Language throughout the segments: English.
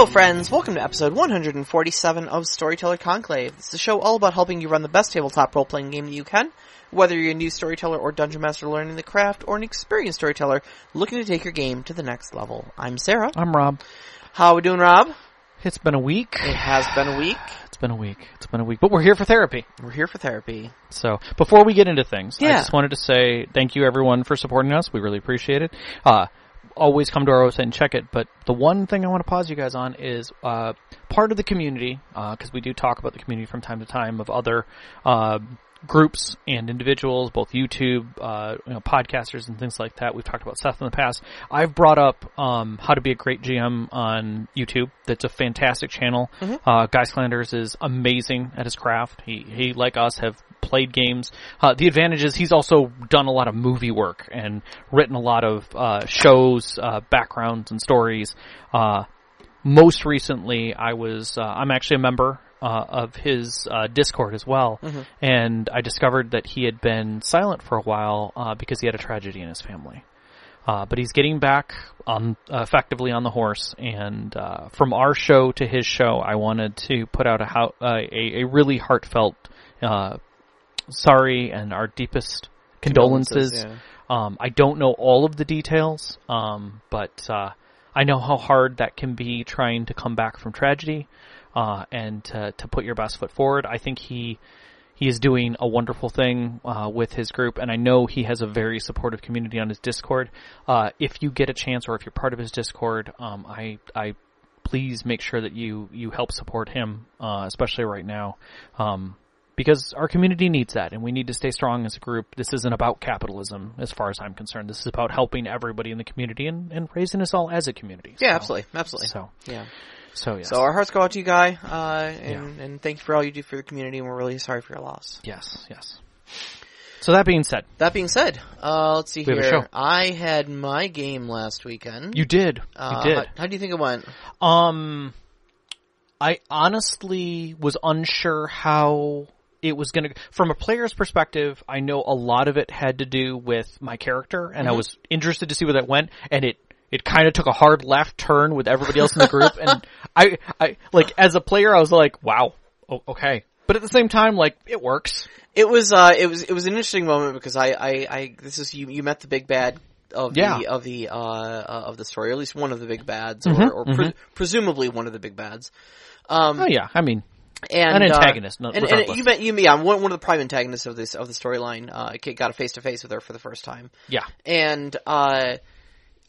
Hello, friends. Welcome to episode 147 of Storyteller Conclave. It's a show all about helping you run the best tabletop role-playing game that you can. Whether you're a new storyteller or dungeon master learning the craft, or an experienced storyteller looking to take your game to the next level. I'm Sarah. I'm Rob. How are we doing, Rob? It's been a week. It has been a week. It's been a week. It's been a week. But we're here for therapy. We're here for therapy. So before we get into things, I just wanted to say thank you everyone for supporting us. We really appreciate it. Uh, always come to our website and check it. But the one thing I want to pause you guys on is uh, part of the community, because we do talk about the community from time to time of other uh, groups and individuals, both YouTube, uh, you know, podcasters and things like that. We've talked about Seth in the past. I've brought up um, how to be a great GM on YouTube. That's a fantastic channel. Uh, Guy Sclanders is amazing at his craft. He he like us have played games. Uh, the advantage is he's also done a lot of movie work and written a lot of uh, shows, uh, backgrounds and stories. Uh, most recently, I was uh, I'm actually a member uh, of his uh, Discord as well, and I discovered that he had been silent for a while uh, because he had a tragedy in his family. Uh, but he's getting back on uh, effectively on the horse, and uh, from our show to his show, I wanted to put out a how, uh, a, a really heartfelt uh, sorry and our deepest condolences. Condolences, Um, I don't know all of the details, um, but uh, I know how hard that can be trying to come back from tragedy uh, and to, to put your best foot forward. I think he he is doing a wonderful thing uh, with his group, and I know he has a very supportive community on his Discord. Uh, if you get a chance, or if you're part of his Discord, um, I I please make sure that you you help support him, uh, especially right now. Um, because our community needs that and we need to stay strong as a group. This isn't about capitalism as far as I'm concerned. This is about helping everybody in the community and, and raising us all as a community. Yeah, So- absolutely, absolutely. So, Yeah. so yes. So our hearts go out to you, Guy, uh, and, and thank you for all you do for the community, and we're really sorry for your loss. yes, yes. So that being said, That being said, uh, let's see We have a here. I had my game last weekend. you did. Uh, you How, did. how do you think it went? Um, I honestly was unsure how it was going to. From a player's perspective, I know a lot of it had to do with my character, and I was interested to see where that went, and it. It kind of took a hard left turn with everybody else in the group, and I, I, like, as a player, I was like, wow, okay. But at the same time, like, it works. It was uh, it was it was an interesting moment because I I, I this is you you met the big bad of Yeah. the of the uh, uh of the story, or at least one of the big bads, Mhm, or, or pre- presumably one of the big bads. Um, Oh yeah, I mean, and An uh, antagonist, no- and, and you met you yeah one one of the prime antagonists of this of the storyline. Uh, got a face to face with her for the first time. yeah. and uh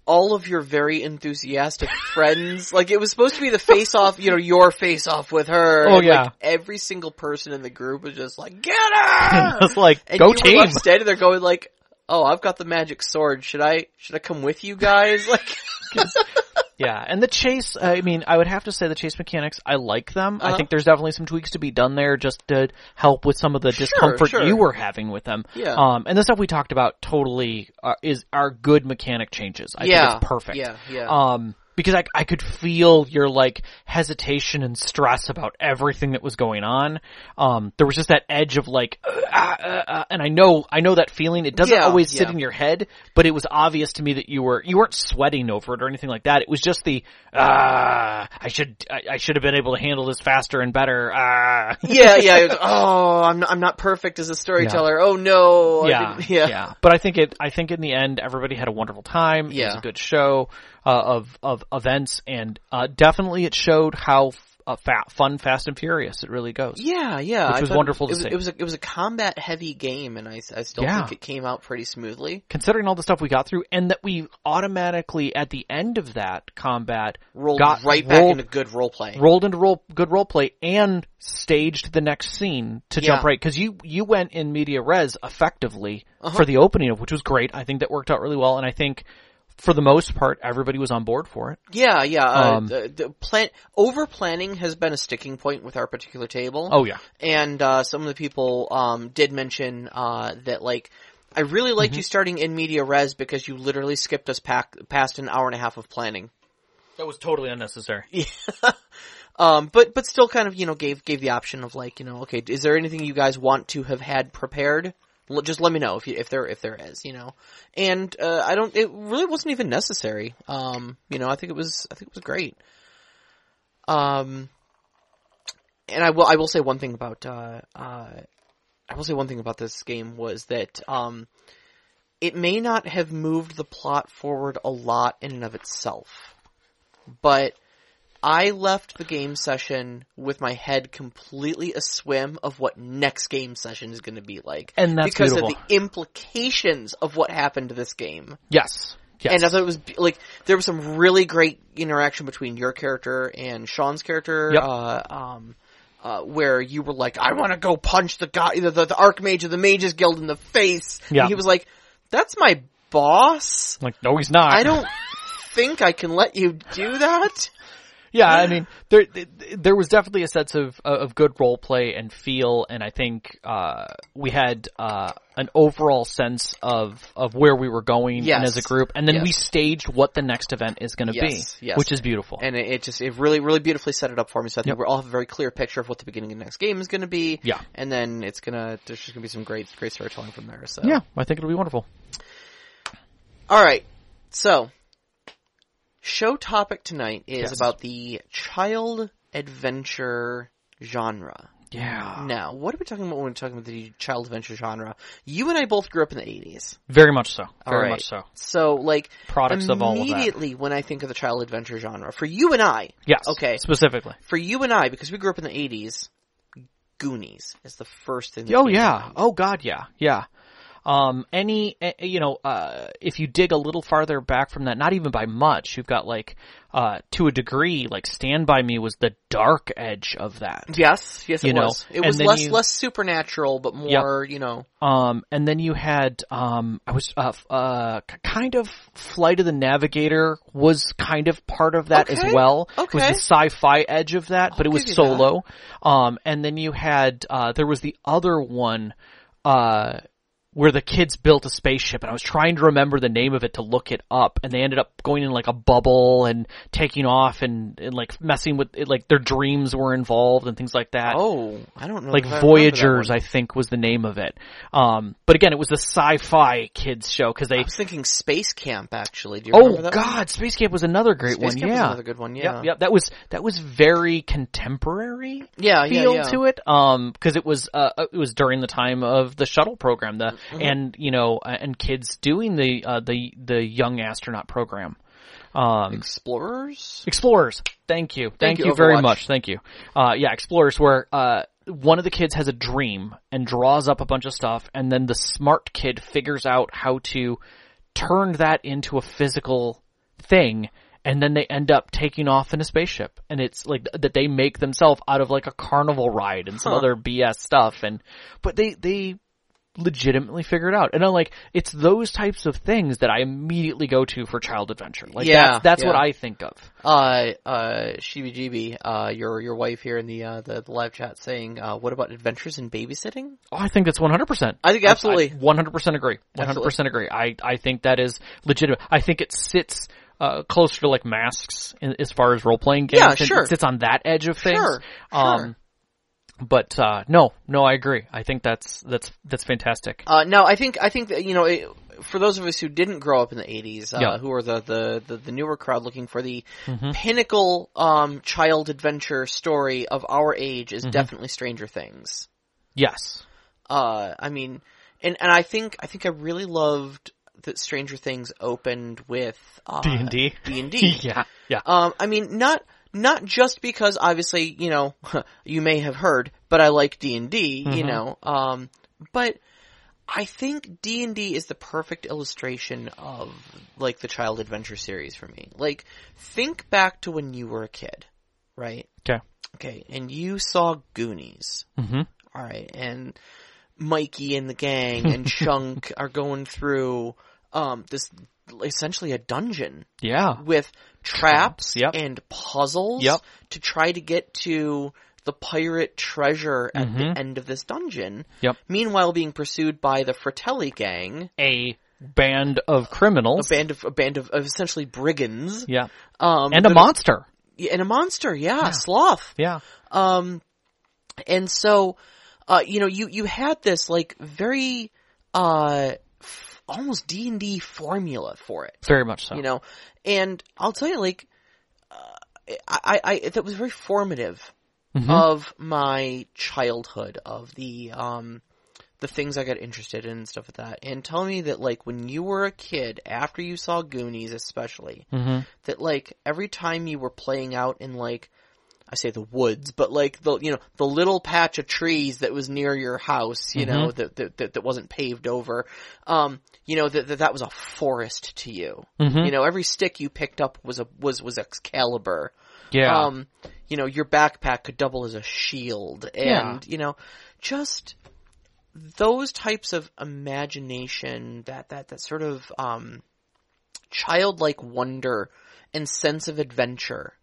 all of your very enthusiastic friends like it was supposed to be the face off you know your face off with her Oh, and, yeah. like, every single person in the group was just like get her It's like, and go team! standing there going like oh i've got the magic sword should i should i come with you guys like Yeah, and the chase, I mean, I would have to say the chase mechanics, I like them. I Uh-huh. think there's definitely some tweaks to be done there just to help with some of the discomfort sure. you were having with them. Yeah. Um, and the stuff we talked about totally uh, is are good mechanic changes. I yeah think it's perfect. yeah yeah Um, because I, I could feel your like hesitation and stress about everything that was going on. Um, there was just that edge of like, uh, uh, uh, and I know, I know that feeling. It doesn't Yeah, always sit in your head, but it was obvious to me that you were, you weren't sweating over it or anything like that. It was just the, ah, I should, I, I should have been able to handle this faster and better. Ah. yeah yeah was, oh i'm not, i'm not perfect as a storyteller oh no I yeah, yeah, But I think it. I think in the end, everybody had a wonderful time. It was Yeah. a good show uh, of of events, and uh, definitely it showed how f- uh, fa- fun, fast, and furious it really goes. Yeah, yeah, Which I was wonderful it to was, see. It was a, it was a combat heavy game, and I, I still Yeah. think it came out pretty smoothly. Considering all the stuff we got through, and that we automatically at the end of that combat Rolled got right back rolled, into good role play. rolled into role good role play and staged the next scene to jump right because you you went in media res effectively Uh-huh. for the opening of which was great. I think that worked out really well, and I think for the most part everybody was on board for it. Yeah, yeah. Uh, Um, the, the plan over planning has been a sticking point with our particular table. Oh yeah. and uh, some of the people um, did mention uh, that like. I really liked Mm-hmm. you starting in media res because you literally skipped us pack, past an hour and a half of planning. That was totally unnecessary. Yeah. Um, but but still kind of you know gave gave the option of like you know okay is there anything you guys want to have had prepared? Just let me know if you, if there if there is you know, and uh, I don't it really wasn't even necessary. Um, you know I think it was I think it was great. Um, and I will I will say one thing about uh, uh, I will say one thing about this game was that um, it may not have moved the plot forward a lot in and of itself, but I left the game session with my head completely aswim of what next game session is going to be like, And that's because beautiful. of the implications of what happened to this game. Yes. Yes. And I thought it was like there was some really great interaction between your character and Sean's character. Yep. Uh, um, uh, where you were like, "I want to go punch the guy, the, the, the Archmage of the Mages Guild in the face." Yeah. And he was like, "That's my boss. like, no, he's not. I don't think I can let you do that." Yeah, I mean, there there was definitely a sense of of good role play and feel, and I think uh, we had uh, an overall sense of of where we were going and as a group, and then we staged what the next event is going to Yes, be, yes. which is beautiful. And it, it just it really really beautifully set it up for me. So I think Yep. we all have a very clear picture of what the beginning of the next game is going to be. Yeah. And then it's gonna there's just gonna be some great great storytelling from there. So yeah, I think it'll be wonderful. All right. So, show topic tonight is Yes. about the child adventure genre. Yeah, Now, what are we talking about when we're talking about the child adventure genre? You and I both grew up in the 80s. very much so. Very right. much so. So, like, Products of all immediately when I think of the child adventure genre, for you and I, Yes. Okay. Specifically. for you and I, because we grew up in the 80s, Goonies is the first thing. Oh yeah. Oh god, yeah. Yeah. Um, any, eh, you know, uh, if you dig a little farther back from that, not even by much, you've got like, uh, to a degree, like Stand By Me was the dark edge of that. Yes, yes, it You know, was. It was less you- less supernatural, but more, you know. Um, and then you had, um, I was, uh, uh, kind of Flight of the Navigator was kind of part of that Okay. as well. It was the sci-fi edge of that, but it was you that. solo. Um, and then you had, uh, there was the other one, uh, where the kids built a spaceship and I was trying to remember the name of it to look it up and they ended up going in like a bubble and taking off and, and like messing with it, like their dreams were involved and things like that Oh, I don't know. like if I Voyagers. I think was the name of it. Um, but again, it was a sci-fi kids show because they. I was thinking Space Camp actually. Do you Oh that one? God, Space Camp was another great Space one. Camp was yeah, another good one. Yeah, Yep, yep. That was that was very contemporary yeah, yeah, feel yeah. to it. Um, because it was uh, it was during the time of the shuttle program, the Mm-hmm. and you know and kids doing the uh, the the young astronaut program. Um, Explorers. Explorers. Thank you. Thank, you, you, very much. Thank you. Uh, yeah, Explorers where, uh, one of the kids has a dream and draws up a bunch of stuff and then the smart kid figures out how to turn that into a physical thing and then they end up taking off in a spaceship and it's like that they make themselves out of like a carnival ride and some Huh. other BS stuff and but they they legitimately figure it out and I'm like it's those types of things that I immediately go to for child adventure like Yeah, that's that's what. I think of Uh, uh, Shibijibi, uh, your your wife here in the uh the, the live chat saying, uh, what about Adventures in Babysitting? Oh, I think that's 100%. I think absolutely. 100% agree. 100% agree. I, I think that is legitimate. I think it sits, uh, closer to like masks in, as far as role playing games. Yeah, It- sure. It sits on that edge of things. Sure, Um, sure. But, uh, no, no, I agree. I think that's, that's, that's fantastic. Uh, no, I think I think that you know, it, for those of us who didn't grow up in the '80s, uh, Yeah. who are the, the the the newer crowd looking for the Mhm. pinnacle um child adventure story of our age, is Mhm. definitely Stranger Things. Yes. Uh, I mean, and and I think I think I really loved that Stranger Things opened with uh, D&D. D and D. yeah. Yeah. Um, I mean, not not just because obviously you know you may have heard, but I like D and D. You know, um, but I think D and D is the perfect illustration of like the child adventure series for me. Like, think back to when you were a kid, right? Okay. Okay, and you saw Goonies. hmm All right, and Mikey and the gang and Chunk are going through um this essentially a dungeon Yeah. with traps Yep. and puzzles Yep. to try to get to the pirate treasure at Mhm. the end of this dungeon. Yep. Meanwhile, being pursued by the Fratelli gang, A band of criminals. a band of a band of, of essentially brigands, yeah. um, And a monster. and a monster. Yeah, Yeah. sloth. Yeah. Um, and so, uh, you know, you, you had this like very, uh, almost D and D formula for it, Very much so. you know, and I'll tell you, like, uh, I, I that was very formative Mhm. of my childhood of the um the things I got interested in and stuff like that. And tell me that like when you were a kid, after you saw Goonies especially, Mhm. that like every time you were playing out in like I say the woods, but like the you know the little patch of trees that was near your house, you know that, that that that wasn't paved over, um, you know that that, that was a forest to you. Mhm. You know every stick you picked up was a was was Excalibur. Yeah. Um, you know your backpack could double as a shield, and you know just those types of imagination that that that sort of um childlike wonder and sense of adventure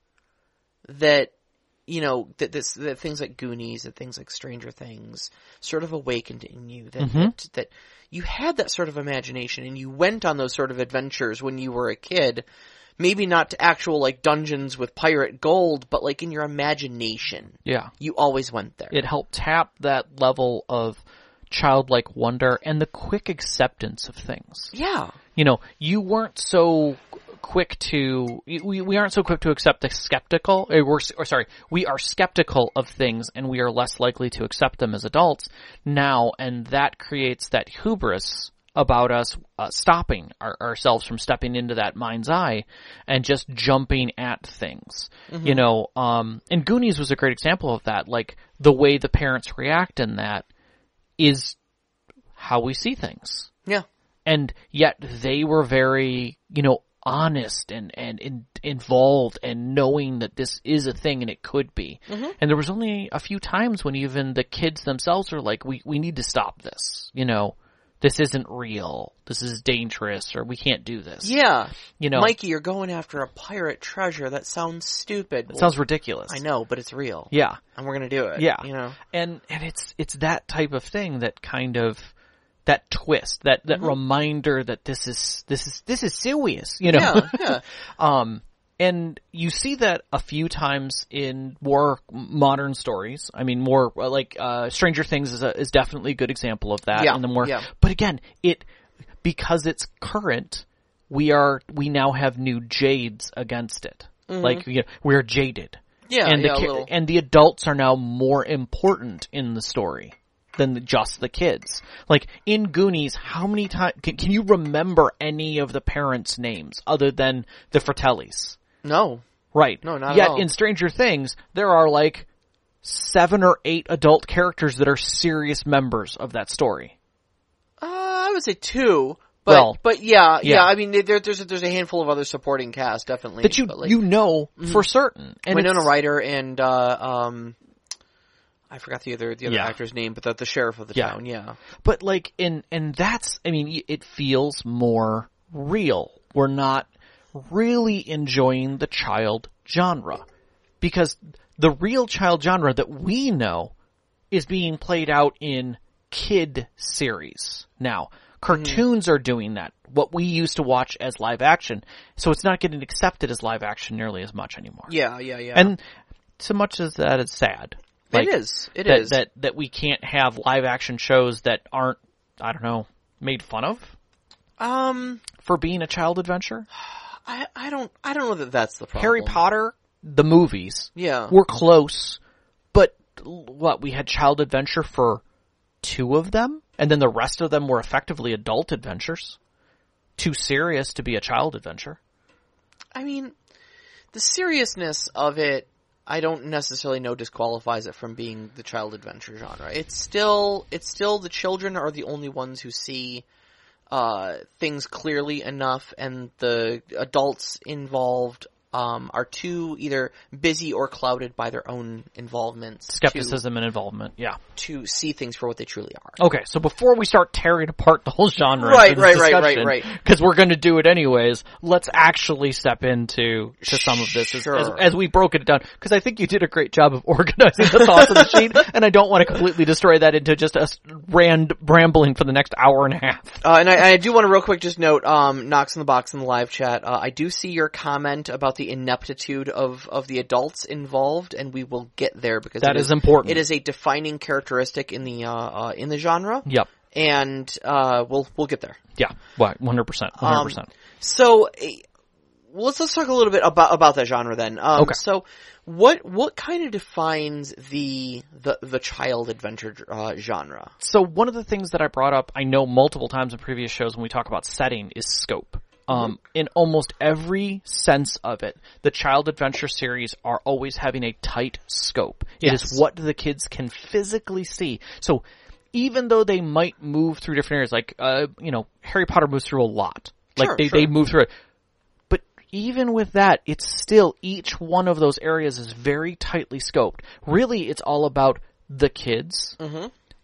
that you know that this that things like Goonies and things like Stranger Things sort of awakened in you that, Mhm. that that you had that sort of imagination and you went on those sort of adventures when you were a kid maybe not to actual like dungeons with pirate gold but like in your imagination yeah. you always went there It helped tap that level of childlike wonder and the quick acceptance of things. yeah You know, you weren't so quick to we, we aren't so quick to accept the skeptical or, we're, or sorry we are skeptical of things and we are less likely to accept them as adults now and that creates that hubris about us uh, stopping our, ourselves from stepping into that mind's eye and just jumping at things. You know um and goonies was a great example of that. Like the way the parents react in that is how we see things. Yeah. And yet they were very, you know, honest and and in, involved and knowing that this is a thing and it could be. Mm-hmm. And there was only a few times when even the kids themselves were like, "We we need to stop this," you know. This isn't real. This is dangerous, or we can't do this. yeah you know, Mikey you're going after a pirate treasure that sounds stupid it sounds ridiculous. I know but it's real Yeah, and we're gonna do it Yeah. you know and and it's it's that type of thing that kind of that twist, that that reminder that this is this is this is serious, you know. yeah yeah Um, and you see that a few times in more modern stories. I mean, more uh, like uh, Stranger Things is a, is definitely a good example of that. Yeah, And the more, yeah. but again, it because it's current, we are we now have new jades against it. Like you know, we're jaded. Mm-hmm. Yeah, and yeah, the and the adults are now more important in the story than just the kids. Like in Goonies, how many times can, can you remember any of the parents' names other than the Fratellis? no Right. No, not at Yet in Stranger Things, there are like seven or eight adult characters that are serious members of that story. Uh, I would say two, but Well, but yeah, yeah, yeah. I mean, there, there's a, there's a handful of other supporting cast, definitely. That you like, you know for certain. And Winona Ryder and uh, um, I forgot the other the other Yeah. actor's name, but the, the sheriff of the Yeah. town. Yeah, but like in and that's I mean it feels more real. We're not really enjoying the child genre because the real child genre that we know is being played out in kid series now. Mm-hmm. Cartoons are doing that. What we used to watch as live action, so it's not getting accepted as live action nearly as much anymore. yeah, yeah, yeah. And so much as that is sad. It is, it that, is. that that we can't have live action shows that aren't I don't know made fun of um, for being a child adventure. I I don't I don't know that that's the problem. Harry Potter, the movies Yeah, were close, but what we had child adventure for two of them, and then the rest of them were effectively adult adventures. Too serious to be a child adventure. I mean, the seriousness of it, I don't necessarily know disqualifies it from being the child adventure genre. It's still, it's still the children are the only ones who see uh, things clearly enough, and the adults involved um, are too either busy or clouded by their own involvements Skepticism and involvement. Yeah. to, to see things for what they truly are. Okay, so before we start tearing apart the whole genre, Right, right, right, right, right. because we're going to do it anyways, let's actually step into to some of this as, Sure. as, as we broke it down. Because I think you did a great job of organizing the thoughts of the sheet, and I don't want to completely destroy that into just us rand rambling for the next hour and a half. Uh, and I, I do want to real quick just note, um, Knox in the box in the live chat. Uh, I do see your comment about the ineptitude of, of the adults involved, and we will get there because that it is important. It is a defining characteristic in the uh, uh, in the genre, Yep. and uh, we'll we'll get there. Yeah. What? One hundred percent. One hundred percent. So, eh, let's let's talk a little bit about about that genre then. Um, Okay. So, what what kind of defines the the the child adventure uh, genre? So one of the things that I brought up, I know multiple times in previous shows when we talk about setting, is scope. Um, in almost every sense of it, the child adventure series are always having a tight scope. It is Yes. what the kids can physically see. So even though they might move through different areas, like uh, you know, Harry Potter moves through a lot. Like Sure, they, sure. they move through it. But even with that, it's still each one of those areas is very tightly scoped. Really, it's all about the kids,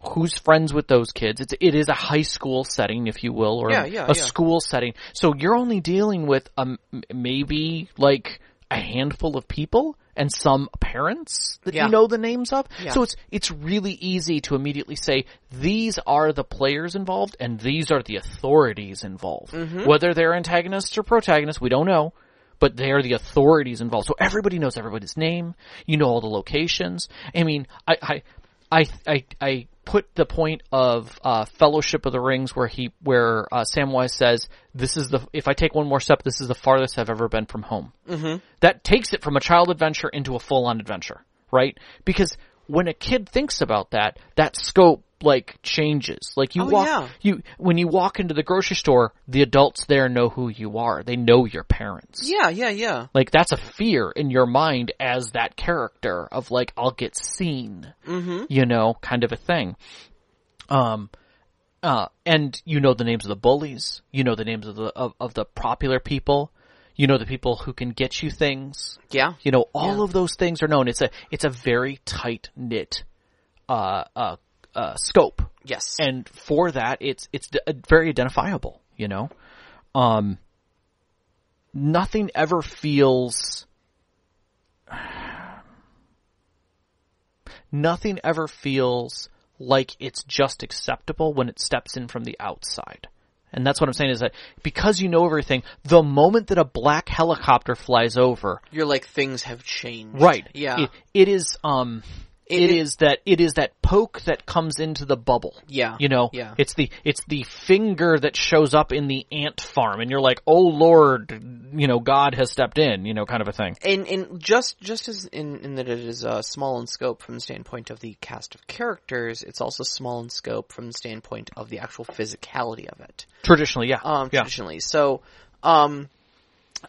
who's friends with those kids. It's it is a high school setting, if you will, or Yeah, yeah, a yeah. school setting. So you're only dealing with um maybe like a handful of people and some parents that you know the names of. So it's it's really easy to immediately say these are the players involved and these are the authorities involved. Mm-hmm. Whether they're antagonists or protagonists, we don't know. But they are the authorities involved. So everybody knows everybody's name. You know all the locations. I mean, I, I, I, I, I put the point of uh, Fellowship of the Rings where he, where uh, Samwise says, "This is the if I take one more step, this is the farthest I've ever been from home." Mm-hmm. That takes it from a child adventure into a full-on adventure, right? Because when a kid thinks about that, that scope like changes. Like you Oh, walk, yeah. you when you walk into the grocery store, the adults there know who you are. They know your parents. Yeah, yeah, yeah. Like that's a fear in your mind as that character of like I'll get seen, mm-hmm. you know, kind of a thing. Um, uh, and you know the names of the bullies, you know the names of the of, of the popular people, you know the people who can get you things. Yeah. You know all of those things are known. It's a it's a very tight knit uh, uh, uh, scope Yes. and for that it's it's d- very identifiable you know um nothing ever feels nothing ever feels like it's just acceptable when it steps in from the outside and that's what I'm saying is that because you know everything, the moment that a black helicopter flies over, You're like things have changed. right? Yeah. it, it is. Um, It- it is that it is that poke that comes into the bubble. Yeah. You know, Yeah. it's the it's the finger that shows up in the ant farm, and you're like, oh Lord, you know, God has stepped in, you know, kind of a thing. And and just just as in, in that it is uh, small in scope from the standpoint of the cast of characters, it's also small in scope from the standpoint of the actual physicality of it. Traditionally, yeah, Um, yeah, traditionally. So, um,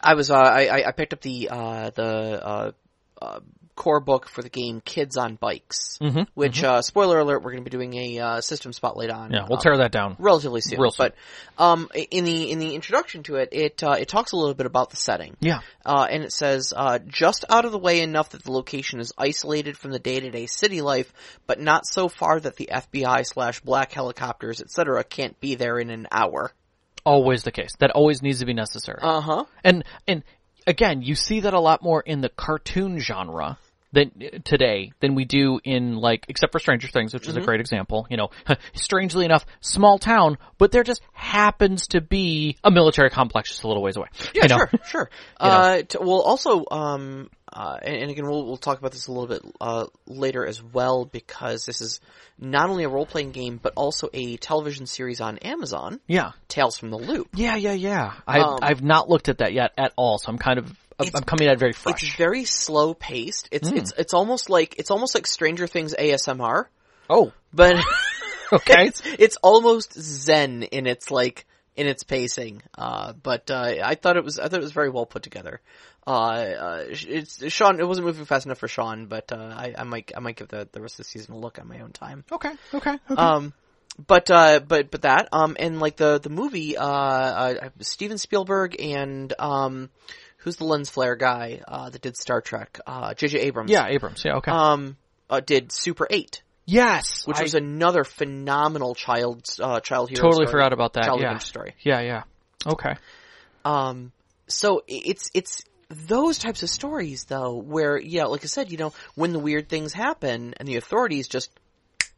I was uh, I I- I picked up the uh the uh, uh core book for the game Kids on Bikes, Mhm, which uh spoiler alert, we're going to be doing a uh, system spotlight on. yeah. We'll um, tear that down. relatively soon. Real soon. But um, in the in the introduction to it, it uh, it talks a little bit about the setting. Yeah, Uh, and it says, uh, just out of the way enough that the location is isolated from the day-to-day city life, but not so far that the FBI slash black helicopters, etc. can't be there in an hour. always the case. That always needs to be necessary. Uh-huh. And and again, you see that a lot more in the cartoon genre than today than we do in like except for Stranger Things, which Mm-hmm. is a great example. You know, strangely enough, small town, but there just happens to be a military complex just a little ways away. Yeah, you know? sure, sure. Uh, t- well, also, um, uh, and, and again, we'll, we'll talk about this a little bit, uh, later as well, because this is not only a role-playing game, but also a television series on Amazon, Yeah, Tales from the Loop. yeah, yeah, yeah. I've Um, I've not looked at that yet at all, so I'm kind of I'm It's- coming at it very fresh. It's very slow paced. It's Hmm. it's it's almost like it's almost like Stranger Things ASMR, oh, but okay. it's it's almost zen in its like in its pacing. Uh, but uh, I thought it was I thought it was very well put together. Uh, uh, it's Sean. It wasn't moving fast enough for Sean, but uh, I, I might I might give the the rest of the season a look on my own time. okay, okay, okay. Um, but uh, but but that um, and like the the movie uh, uh Steven Spielberg and um, who's the lens flare guy uh that did Star Trek? Uh, J.J. Abrams. yeah, Abrams. Yeah, okay. Um, uh, did Super Eight, yes, which I was another phenomenal child uh child hero. totally story. forgot about that. Child yeah, story. yeah, yeah. Okay. Um, so it's it's those types of stories though, where yeah, like I said, you know, when the weird things happen and the authorities just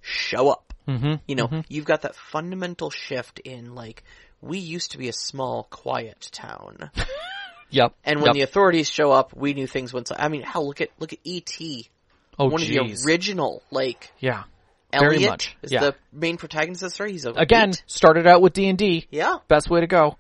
show up. Mm-hmm. You know, you've got that fundamental shift in like we used to be a small, quiet town, Yep. and when yep. the authorities show up, we knew things went. So, I mean, hell, look at look at E.T. oh, one geez. of the original like yeah. Very Elliot much, is yeah. the main protagonist of the story. He's a Again, eight. started out with D and D. yeah. Best way to go.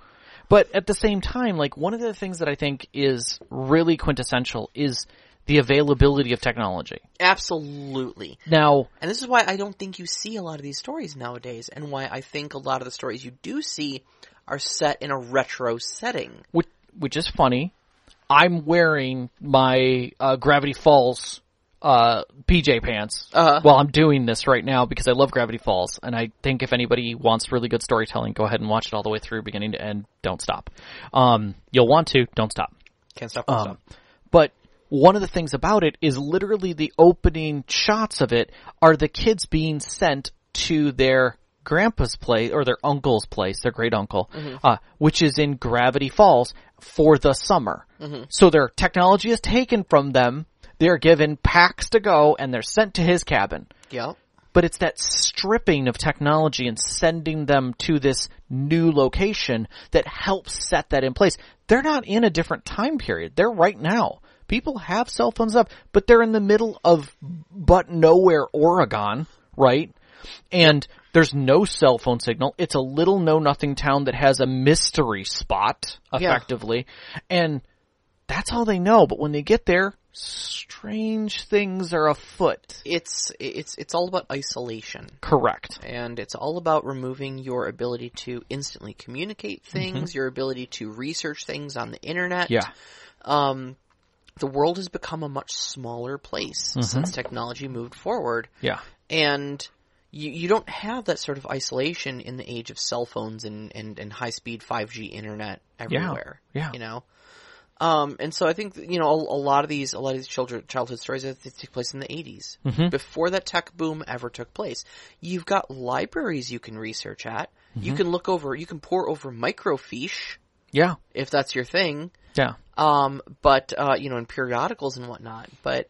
But at the same time, like one of the things that I think is really quintessential is the availability of technology. Absolutely. Now, And this is why I don't think you see a lot of these stories nowadays, and why I think a lot of the stories you do see are set in a retro setting. which, which is funny, I'm wearing my uh, Gravity Falls uh, PJ pants Uh-huh. while I'm doing this right now because I love Gravity Falls, and I think if anybody wants really good storytelling, go ahead and watch it all the way through, beginning to end. Don't stop. Um, you'll want to. Don't stop. Can't stop. won't Um, but one of the things about it is literally the opening shots of it are the kids being sent to their grandpa's place or their uncle's place, their great uncle, uh, which is in Gravity Falls for the summer. So their technology is taken from them. They're given packs to go and they're sent to his cabin. Yeah. but it's that stripping of technology and sending them to this new location that helps set that in place. They're not in a different time period. They're right now. People have cell phones up, but they're in the middle of but nowhere Oregon, right? And there's no cell phone signal. It's a little know nothing town that has a mystery spot, Yeah. effectively. And that's all they know. But when they get there, strange things are afoot. It's it's it's all about isolation. Correct. and it's all about removing your ability to instantly communicate things, your ability to research things on the internet. Yeah. Um, the world has become a much smaller place since technology moved forward, Yeah. and you you don't have that sort of isolation in the age of cell phones and and, and high speed five G internet everywhere. Yeah. you know. Um, and so I think you know a, a lot of these a lot of these children childhood stories they take place in the 80s Mm-hmm. before that tech boom ever took place. You've got libraries you can research at. You Mm-hmm. can look over. You can pour over microfiche Yeah. if that's your thing. Yeah. Um, but uh, you know, in periodicals and whatnot. But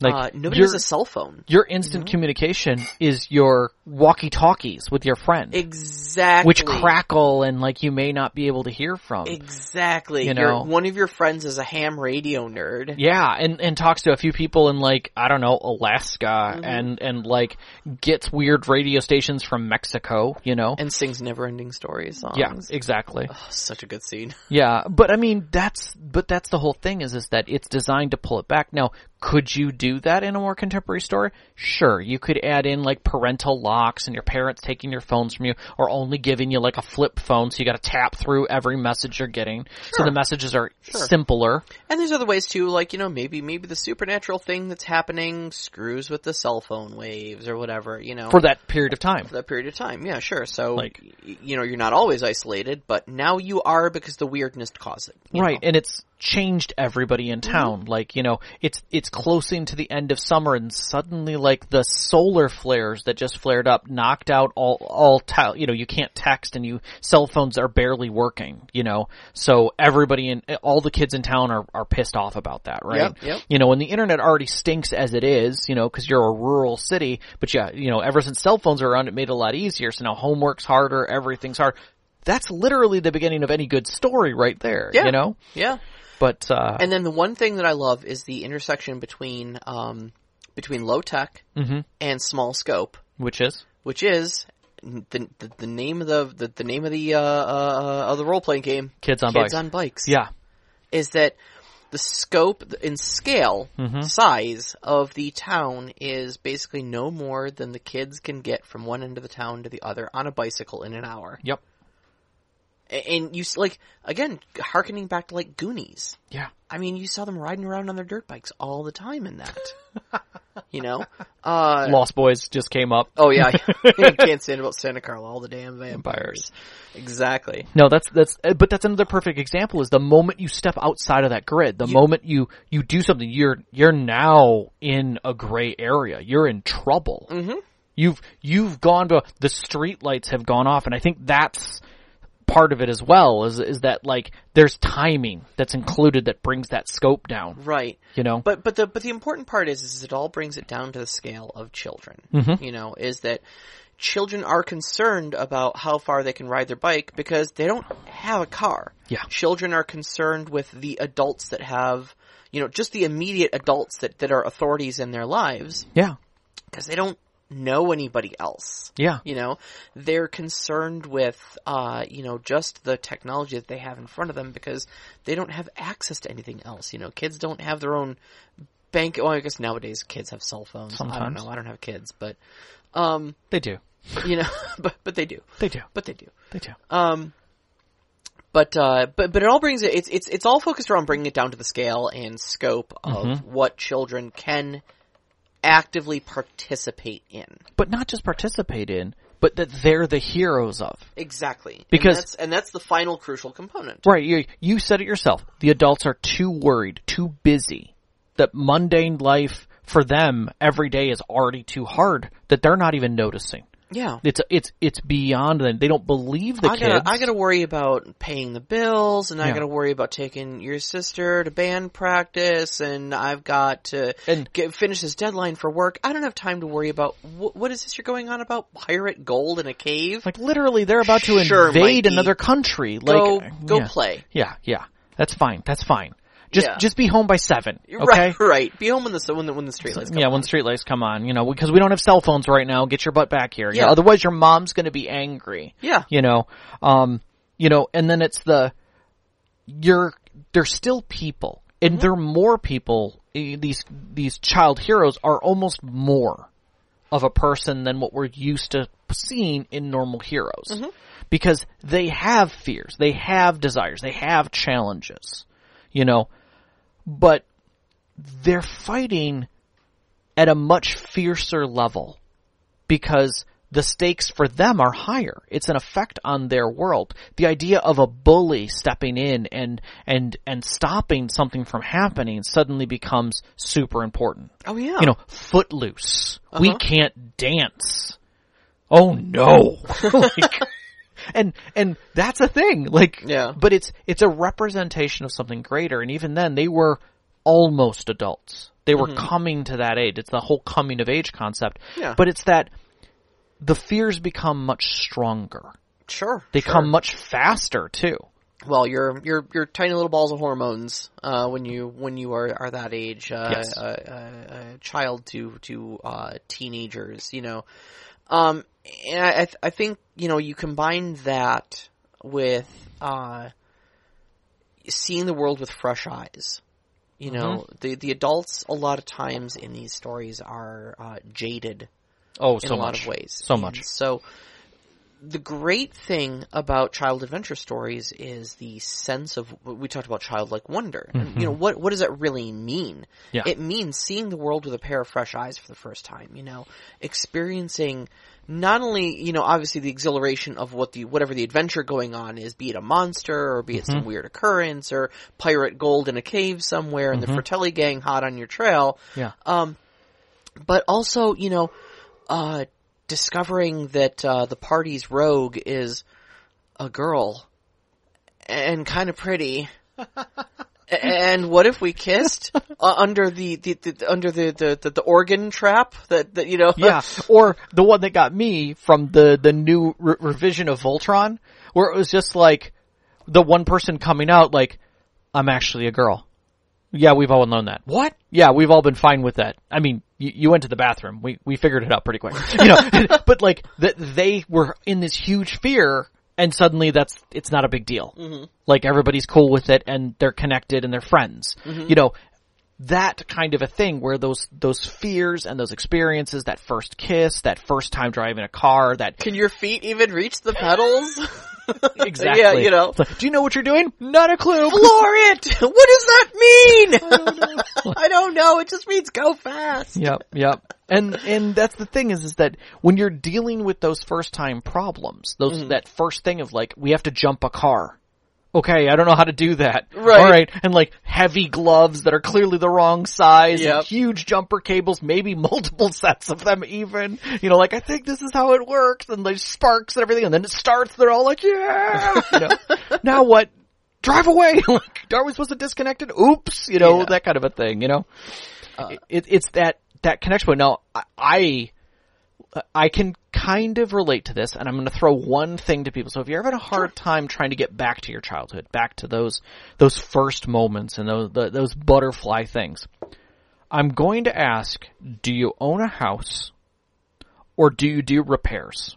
Like uh, nobody your, has a cell phone. your instant communication is your walkie talkies with your friend. Exactly. which crackle and like you may not be able to hear from. Exactly. You Your- know. one of your friends is a ham radio nerd. Yeah, and and talks to a few people in like I don't know Alaska Mm-hmm. and and like gets weird radio stations from Mexico, you know. And sings never-ending stories songs. yeah, exactly. Oh, such a good scene. Yeah, but I mean that's but that's the whole thing is is that it's designed to pull it back. Now, could you do that in a more contemporary story? Sure, you could add in like parental locks and your parents taking your phones from you or only giving you like a flip phone so you got to tap through every message you're getting. So the messages are simpler. And there's other ways too, like, you know, maybe, maybe the supernatural thing that's happening screws with the cell phone waves or whatever, you know. for that period of time. for that period of time. Yeah, sure. So, Like- you know, you're not always isolated, but now you are because the weirdness caused it. Right, know? and it's changed everybody in mm-hmm. town. Like, you know, it's it's close to the end of summer and suddenly like the solar flares that just flared up knocked out all all tel- you know, you can't text and you cell phones are barely working, you know. So everybody in all the kids in town are are pissed off about that, right? Yep, yep. You know, and the internet already stinks as it is, you know, cuz you're a rural city, but yeah, you know, ever since cell phones are around it made it a lot easier. So now homework's harder, everything's hard. That's literally the beginning of any good story right there, Yeah. you know? Yeah. But uh, And then the one thing that I love is the intersection between, um, between low tech Mm-hmm. and small scope, which is which is the, the, the name of the, the, the name of the, uh, uh, of the role playing game. kids on Kids bikes. on bikes. yeah, is that the scope in scale, Mm-hmm. size of the town is basically no more than the kids can get from one end of the town to the other on a bicycle in an hour. yep, And you like again, harkening back to like Goonies. yeah, I mean, you saw them riding around on their dirt bikes all the time in that. you know, uh, Lost Boys just came up. oh yeah, you can't stand about Santa Carla, all the damn vampires. Exactly. No, that's that's uh, but that's another perfect example is the moment you step outside of that grid, the moment you you do something, you're you're now in a gray area. You're in trouble. Mm-hmm. You've you've gone to the street lights have gone off, and I think that's part of it as well. Is is that like there's timing that's included that brings that scope down. Right. You know, But but the but the important part is is it all brings it down to the scale of children. Mm-hmm. You know, is that children are concerned about how far they can ride their bike because they don't have a car. Yeah. Children are concerned with the adults that have, you know, just the immediate adults that that are authorities in their lives yeah, because they don't know anybody else. Yeah. You know, they're concerned with, uh, you know, just the technology that they have in front of them because they don't have access to anything else. You know, kids don't have their own bank. Well, I guess nowadays kids have cell phones. I don't know. I don't have kids, but, um, They do. you know, but, but they do. They do. But they do. They do. Um, but uh, but but it all brings it. It's it's it's all focused around bringing it down to the scale and scope of what children can actively participate in. But not just participate in, but that they're the heroes of. Exactly, Because- and that's, and that's the final crucial component. Right, you, you said it yourself. The adults are too worried, too busy, that mundane life for them every day is already too hard that they're not even noticing. Yeah. It's it's it's beyond them. They don't believe the I kids. gotta, I gotta worry about paying the bills, and I Yeah. gotta worry about taking your sister to band practice, and I've got to And- get, finish this deadline for work. I don't have time to worry about wh- what is this you're going on about? Pirate gold in a cave? like literally, they're about to Sure, invade Mikey. another country. Like, go, go yeah. play. Yeah, yeah, that's fine. That's fine. Just Yeah. just be home by seven. Okay. Right, right. Be home when the when the when the street lights come yeah, on. when street lights come on, you know, because we don't have cell phones right now. Get your butt back here. You know, Yeah. otherwise, your mom's going to be angry. Yeah. You know, um, you know, and then it's the you're they're still people, and Mm-hmm. they're more people. eh, These these child heroes are almost more of a person than what we're used to seeing in normal heroes, Mm-hmm. because they have fears, they have desires, they have challenges. You know, but they're fighting at a much fiercer level because the stakes for them are higher. It's an effect on their world. The idea of a bully stepping in and and and stopping something from happening suddenly becomes super important. Oh yeah. You know, footloose. We Uh-huh. can't dance. Oh no. like, and and that's a thing. Like Yeah. but it's it's a representation of something greater and even then they were almost adults. They were coming to that age. It's the whole coming of age concept. Yeah. But it's that the fears become much stronger. sure. They sure. come much faster too. well. You're you're you're tiny little balls of hormones uh, when you when you are are that age. Uh, Yes. uh, uh, uh, child to to uh, teenagers. You know. Um, and I I, th- I think you know you combine that with uh, seeing the world with fresh eyes. You know, the the adults a lot of times in these stories are uh, jaded Oh, in so a lot much. of ways. So And much. So the great thing about child adventure stories is the sense of we talked about childlike wonder. And, you know what what does that really mean? Mm-hmm. Yeah. It means seeing the world with a pair of fresh eyes for the first time. You know, experiencing not only you know obviously the exhilaration of what the whatever the adventure going on is, be it a monster or be it some Mm-hmm. weird occurrence or pirate gold in a cave somewhere and the Mm-hmm. Fratelli gang hot on your trail Yeah. Um, but also, you know, uh, discovering that uh, the party's rogue is a girl and kind of pretty. and what if we kissed uh, under the, the, the under the, the, the, organ trap that, that you know? Yeah, or the one that got me from the the new re- revision of Voltron, where it was just like the one person coming out like, "I'm actually a girl." Yeah, we've all known that. What? Yeah, we've all been fine with that. I mean, you, you went to the bathroom. We we figured it out pretty quick, you know. but like that, they were in this huge fear, and suddenly that's it's not a big deal. Mm-hmm. Like everybody's cool with it, and they're connected, and they're friends. Mm-hmm. You know, that kind of a thing where those those fears and those experiences, that first kiss, that first time driving a car, that Can your feet even reach the pedals? exactly. Yeah, you know. Like, Do you know what you're doing? Not a clue. Floor it! What does that mean? I don't know. It just means go fast. yep, yep. And and that's the thing is is that when you're dealing with those first time problems, those Mm-hmm. that first thing of like we have to jump a car. Okay, I don't know how to do that. Right. All right, and like heavy gloves that are clearly the wrong size, Yep. and huge jumper cables, maybe multiple sets of them even. You know, like I think this is how it works, and there's sparks and everything, and then it starts. They're all like, yeah. You know, now what? Drive away. like, are we supposed to disconnect it? Oops. You know, Yeah. that kind of a thing. You know, uh, it, it's that that connection point. Now, I, I I can kind of relate to this, and I'm going to throw one thing to people. So, if you're having a hard time trying to get back to your childhood, back to those those first moments and those the, those butterfly things, I'm going to ask: Do you own a house, or do you do repairs?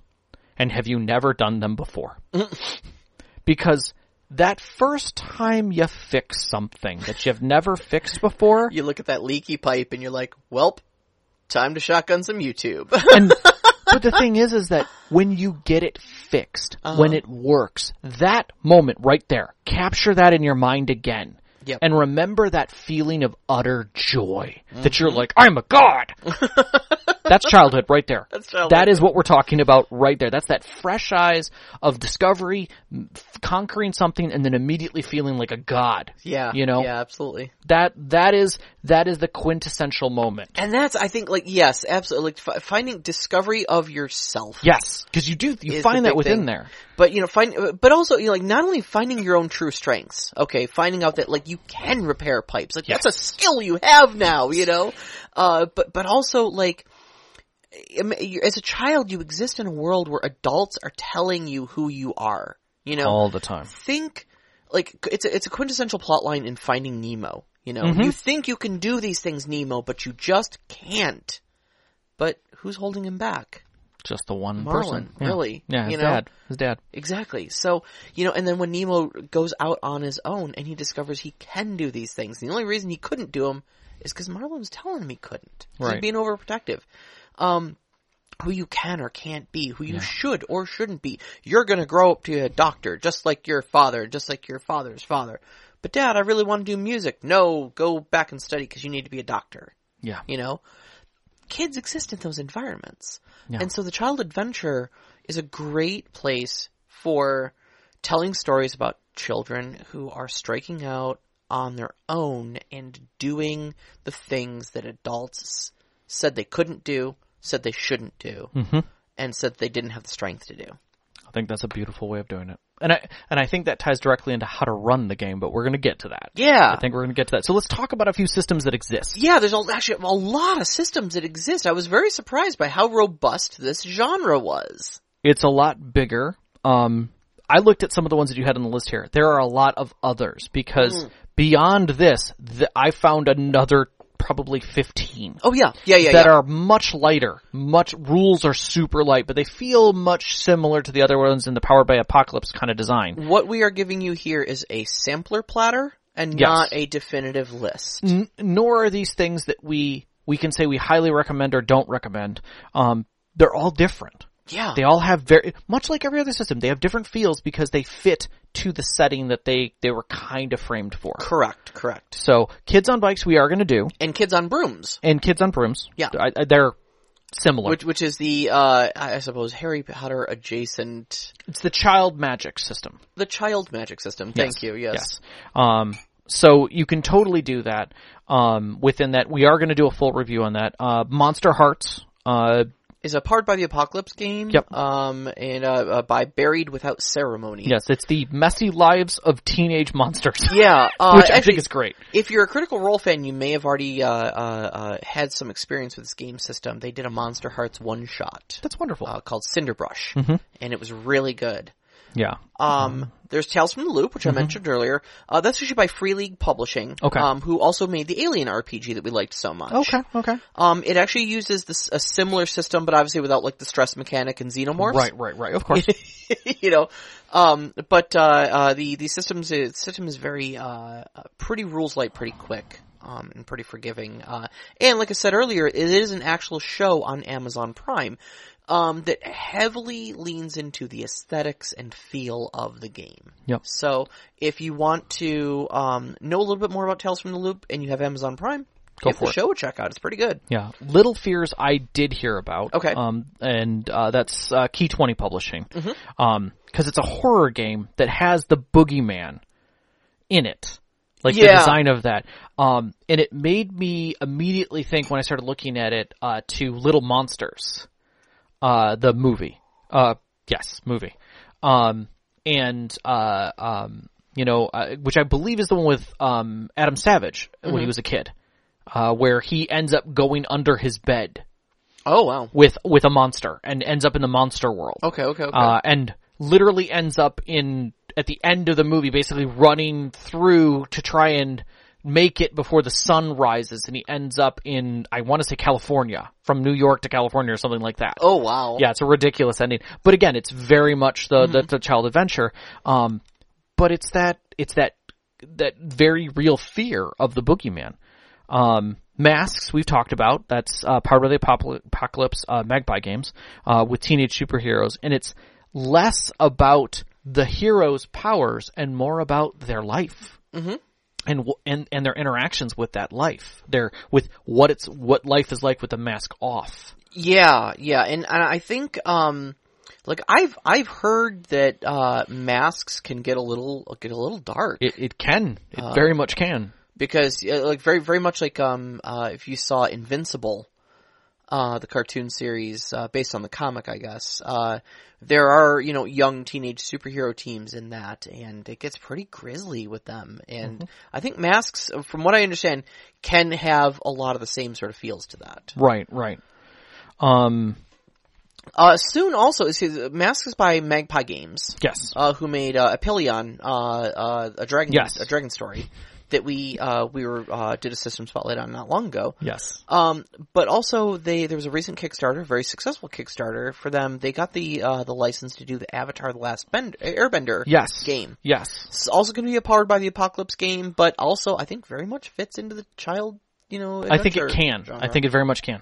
And have you never done them before? because that first time you fix something that you've never fixed before, You look at that leaky pipe and you're like, "Welp, time to shotgun some YouTube." and but the thing is, is that when you get it fixed, Uh-huh. when it works, that moment right there, capture that in your mind again. Yep. And remember that feeling of utter joy that you're like, I'm a god. That's childhood right there. That's childhood. That is what we're talking about right there. That's that fresh eyes of discovery, conquering something, and then immediately feeling like a god. yeah, You know? yeah, absolutely. That that is that is the quintessential moment. And that's, I think, like, yes, absolutely. Like, f- finding discovery of yourself. Yes, because you do you find that within thing. there. But, you know, find, but also, you know, like, not only finding your own true strengths, okay, finding out that, like, you can repair pipes. Like, that's a skill you have now, you know? Uh, but, but also, like, I mean, you- as a child, you exist in a world where adults are telling you who you are, you know? all the time. think like it's a, it's a quintessential plot line in Finding Nemo. You know, Mm-hmm. you think you can do these things, Nemo, but you just can't. But who's holding him back? Just the one Marlin, person. Yeah. really, Yeah, his you know? dad. His dad. Exactly. So you know, and then when Nemo goes out on his own and he discovers he can do these things, the only reason he couldn't do them is because Marlin was telling him he couldn't. He's Right. being overprotective. Um, who you can or can't be, who you should or shouldn't be. You're gonna grow up to be a doctor, just like your father, just like your father's father. But dad, I really want to do music. No, go back and study because you need to be a doctor. Yeah. You know? Kids exist in those environments. Yeah. And so the child adventure is a great place for telling stories about children who are striking out on their own and doing the things that adults said they couldn't do, said they shouldn't do, Mhm. and said they didn't have the strength to do. I think that's a beautiful way of doing it. And I and I think that ties directly into how to run the game, but we're going to get to that. Yeah. I think we're going to get to that. So let's talk about a few systems that exist. Yeah, there's a, actually a lot of systems that exist. I was very surprised by how robust this genre was. It's a lot bigger. Um, I looked at some of the ones that you had on the list here. There are a lot of others because beyond this, th- I found another probably 15 Oh yeah, yeah, yeah, that yeah. are much lighter. Much rules are super light, but they feel much similar to the other ones in the Powered by Apocalypse kind of design. what we are giving you here is a sampler platter and Yes. not a definitive list. N- nor are these things that we we can say we highly recommend or don't recommend. Um, they're all different. Yeah. They all have very much like every other system. They have different feels because they fit to the setting that they they were kind of framed for. correct, correct. So, kids on bikes we are going to do, And kids on brooms, and kids on brooms. Yeah. I, I, they're similar. which which is the uh I suppose Harry Potter adjacent it's the child magic system. the child magic system. Thank Yes. you. Yes. Yes. Um, so you can totally do that. Um, within that, we are going to do a full review on that. Uh, Monster Hearts. Uh, Is a Powered by the Apocalypse game. Yep. Um and uh, uh by Buried Without Ceremony. yes, it's the messy lives of teenage monsters. Yeah, uh, which I actually, think is great. If you're a Critical Role fan, you may have already uh, uh, uh, had some experience with this game system. They did a Monster Hearts one shot That's wonderful. uh, called Cinderbrush, Mm-hmm. and it was really good. Yeah. Um, there's Tales from the Loop, which I mentioned earlier. Uh, that's actually by Free League Publishing, Mm-hmm. Okay. um, who also made the Alien RPG that we liked so much. Okay. Okay. Um, it actually uses this a similar system, but obviously without like the stress mechanic and xenomorphs. Right. Right. Right. Of course. you know, um, but uh, uh, the the systems uh, system is very uh, uh, pretty rules light, pretty quick, um, and pretty forgiving. Uh, and like I said earlier, it is an actual show on Amazon Prime um, that heavily leans into the aesthetics and feel of the game. Yep. So if you want to um, know a little bit more about Tales from the Loop and you have Amazon Prime, Go give for the it. show a check out. It's pretty good. Yeah, Little Fears I did hear about. Okay. Um, and uh, that's uh, Key Twenty Publishing. Mm-hmm. Um, because it's a horror game that has the boogeyman in it, like the design of that. Um, and it made me immediately think when I started looking at it uh, to Little Monsters, uh, the movie. Uh, yes, movie. Um, and uh, um, you know, uh, which I believe is the one with um Adam Savage when he was a kid, uh, where he ends up going under his bed Oh wow. with with a monster and ends up in the monster world. Okay. Okay. Okay. Uh, and literally ends up in at the end of the movie, basically running through to try and make it before the sun rises and he ends up in, I want to say California, from New York to California or something like that. Oh wow. Yeah, it's a ridiculous ending. But again, it's very much the, the, the child adventure. Um, but it's that, it's that, that very real fear of the boogeyman. Um, masks we've talked about. That's uh, part of the apocalypse uh, Magpie games uh, with teenage superheroes, and it's less about the heroes' powers and more about their life. Mhm. And, and and their interactions with that life, their with what it's what life is like with the mask off. Yeah, yeah, and, and I think um like I've I've heard that uh masks can get a little get a little dark It, it can, it Uh, very much can. because uh, like very very much like um uh if you saw Invincible uh the cartoon series uh based on the comic I guess uh there are you know young teenage superhero teams in that and it gets pretty grisly with them and I think masks from what I understand can have a lot of the same sort of feels to that. Right, right. Um, Uh soon also is Masks is by Magpie Games. yes, uh, who made uh, Epyllion, uh, uh, a dragon, Yes. a dragon story that we uh, we were uh, did a system spotlight on not long ago. yes, Um, but also they there was a recent Kickstarter, very successful Kickstarter for them. They got the uh, the license to do the Avatar: The Last Bend- Airbender yes, game. yes. It's also going to be powered by the Apocalypse game, but also I think very much fits into the child. You know, I think it can. genre. I think it very much can.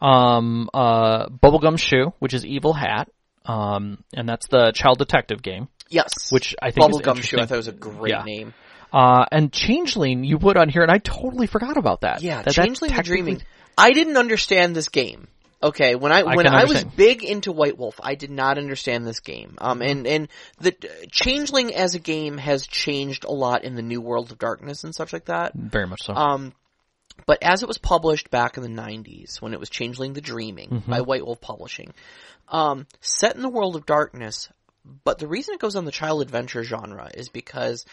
Um, uh, Bubblegum Shoe, which is Evil Hat, um, and that's the child detective game, yes, which I think Bubblegum Shoe. I thought it was a great Yeah. name. Uh, and Changeling, you put on here, and I totally forgot about that. Yeah, that, Changeling Dreaming. I didn't understand this game. Okay, when I, I when I was big into White Wolf, I did not understand this game. Um, and and the Changeling as a game has changed a lot in the New World of Darkness and such like that. Very much so. Um, but as it was published back in the '90s, when it was Changeling the Dreaming Mm-hmm. by White Wolf Publishing, um, set in the world of darkness. But the reason it goes on the child adventure genre is because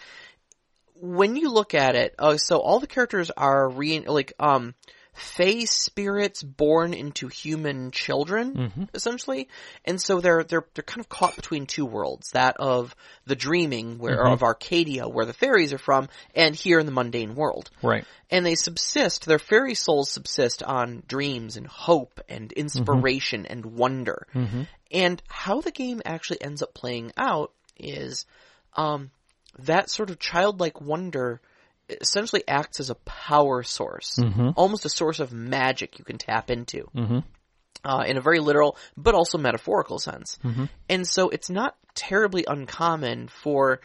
when you look at it, uh, so all the characters are re like um fey spirits born into human children, Mm-hmm. essentially, and so they're they're they're kind of caught between two worlds: that of the dreaming, where Mm-hmm. of Arcadia, where the fairies are from, and here in the mundane world. right. And they subsist; their fairy souls subsist on dreams and hope and inspiration and wonder. And how the game actually ends up playing out is, um, that sort of childlike wonder essentially acts as a power source, almost a source of magic you can tap into. Uh, in a very literal, but also metaphorical sense. And so it's not terribly uncommon for,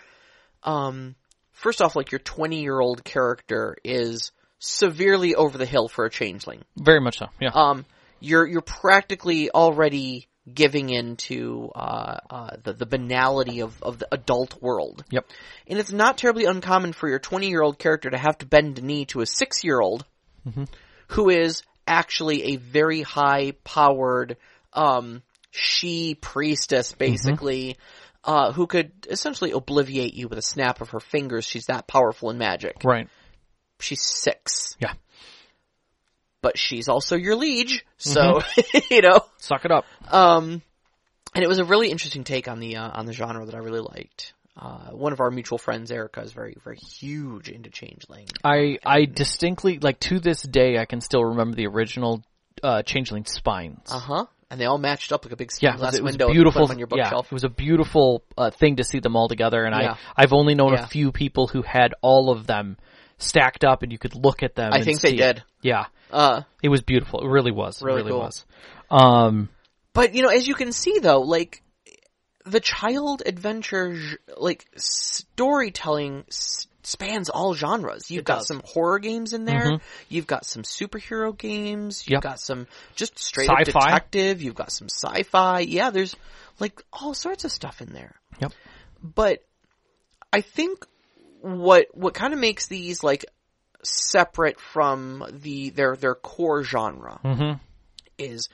um, first off, like your 20 year old character is severely over the hill for a changeling. Very much so. Yeah. Um, you're, you're practically already giving into, uh, uh, the, the banality of, of the adult world. yep. And it's not terribly uncommon for your 20 year old character to have to bend a knee to a 6 year old who is actually a very high powered, um, she priestess basically, uh, who could essentially obliviate you with a snap of her fingers. She's that powerful in magic. Right. She's six. Yeah. But she's also your liege, so, you know, Suck it up. um, and it was a really interesting take on the, uh, on the genre that I really liked. Uh, one of our mutual friends, Erica, is very, very huge into Changeling. I I distinctly like to this day I can still remember the original uh, Changeling spines. Uh huh. And they all matched up like a big Yeah, stained it was, glass it was window. beautiful. On your yeah, bookshelf. it was a beautiful uh, thing to see them all together, and Yeah. I I've only known Yeah. a few people who had all of them stacked up, and you could look at them. I think they did. It. Yeah, Uh, it was beautiful. It really was. Really it really cool. was. Um, but you know, as you can see though, like the child adventure, like storytelling spans all genres. You've It got does. some horror games in there. Mhm. You've got some superhero games. You've Yep. got some just straight Sci-fi. detective. You've got some sci-fi. Yeah, there's like all sorts of stuff in there. Yep. But I think what what kind of makes these like separate from the their their core genre hmm is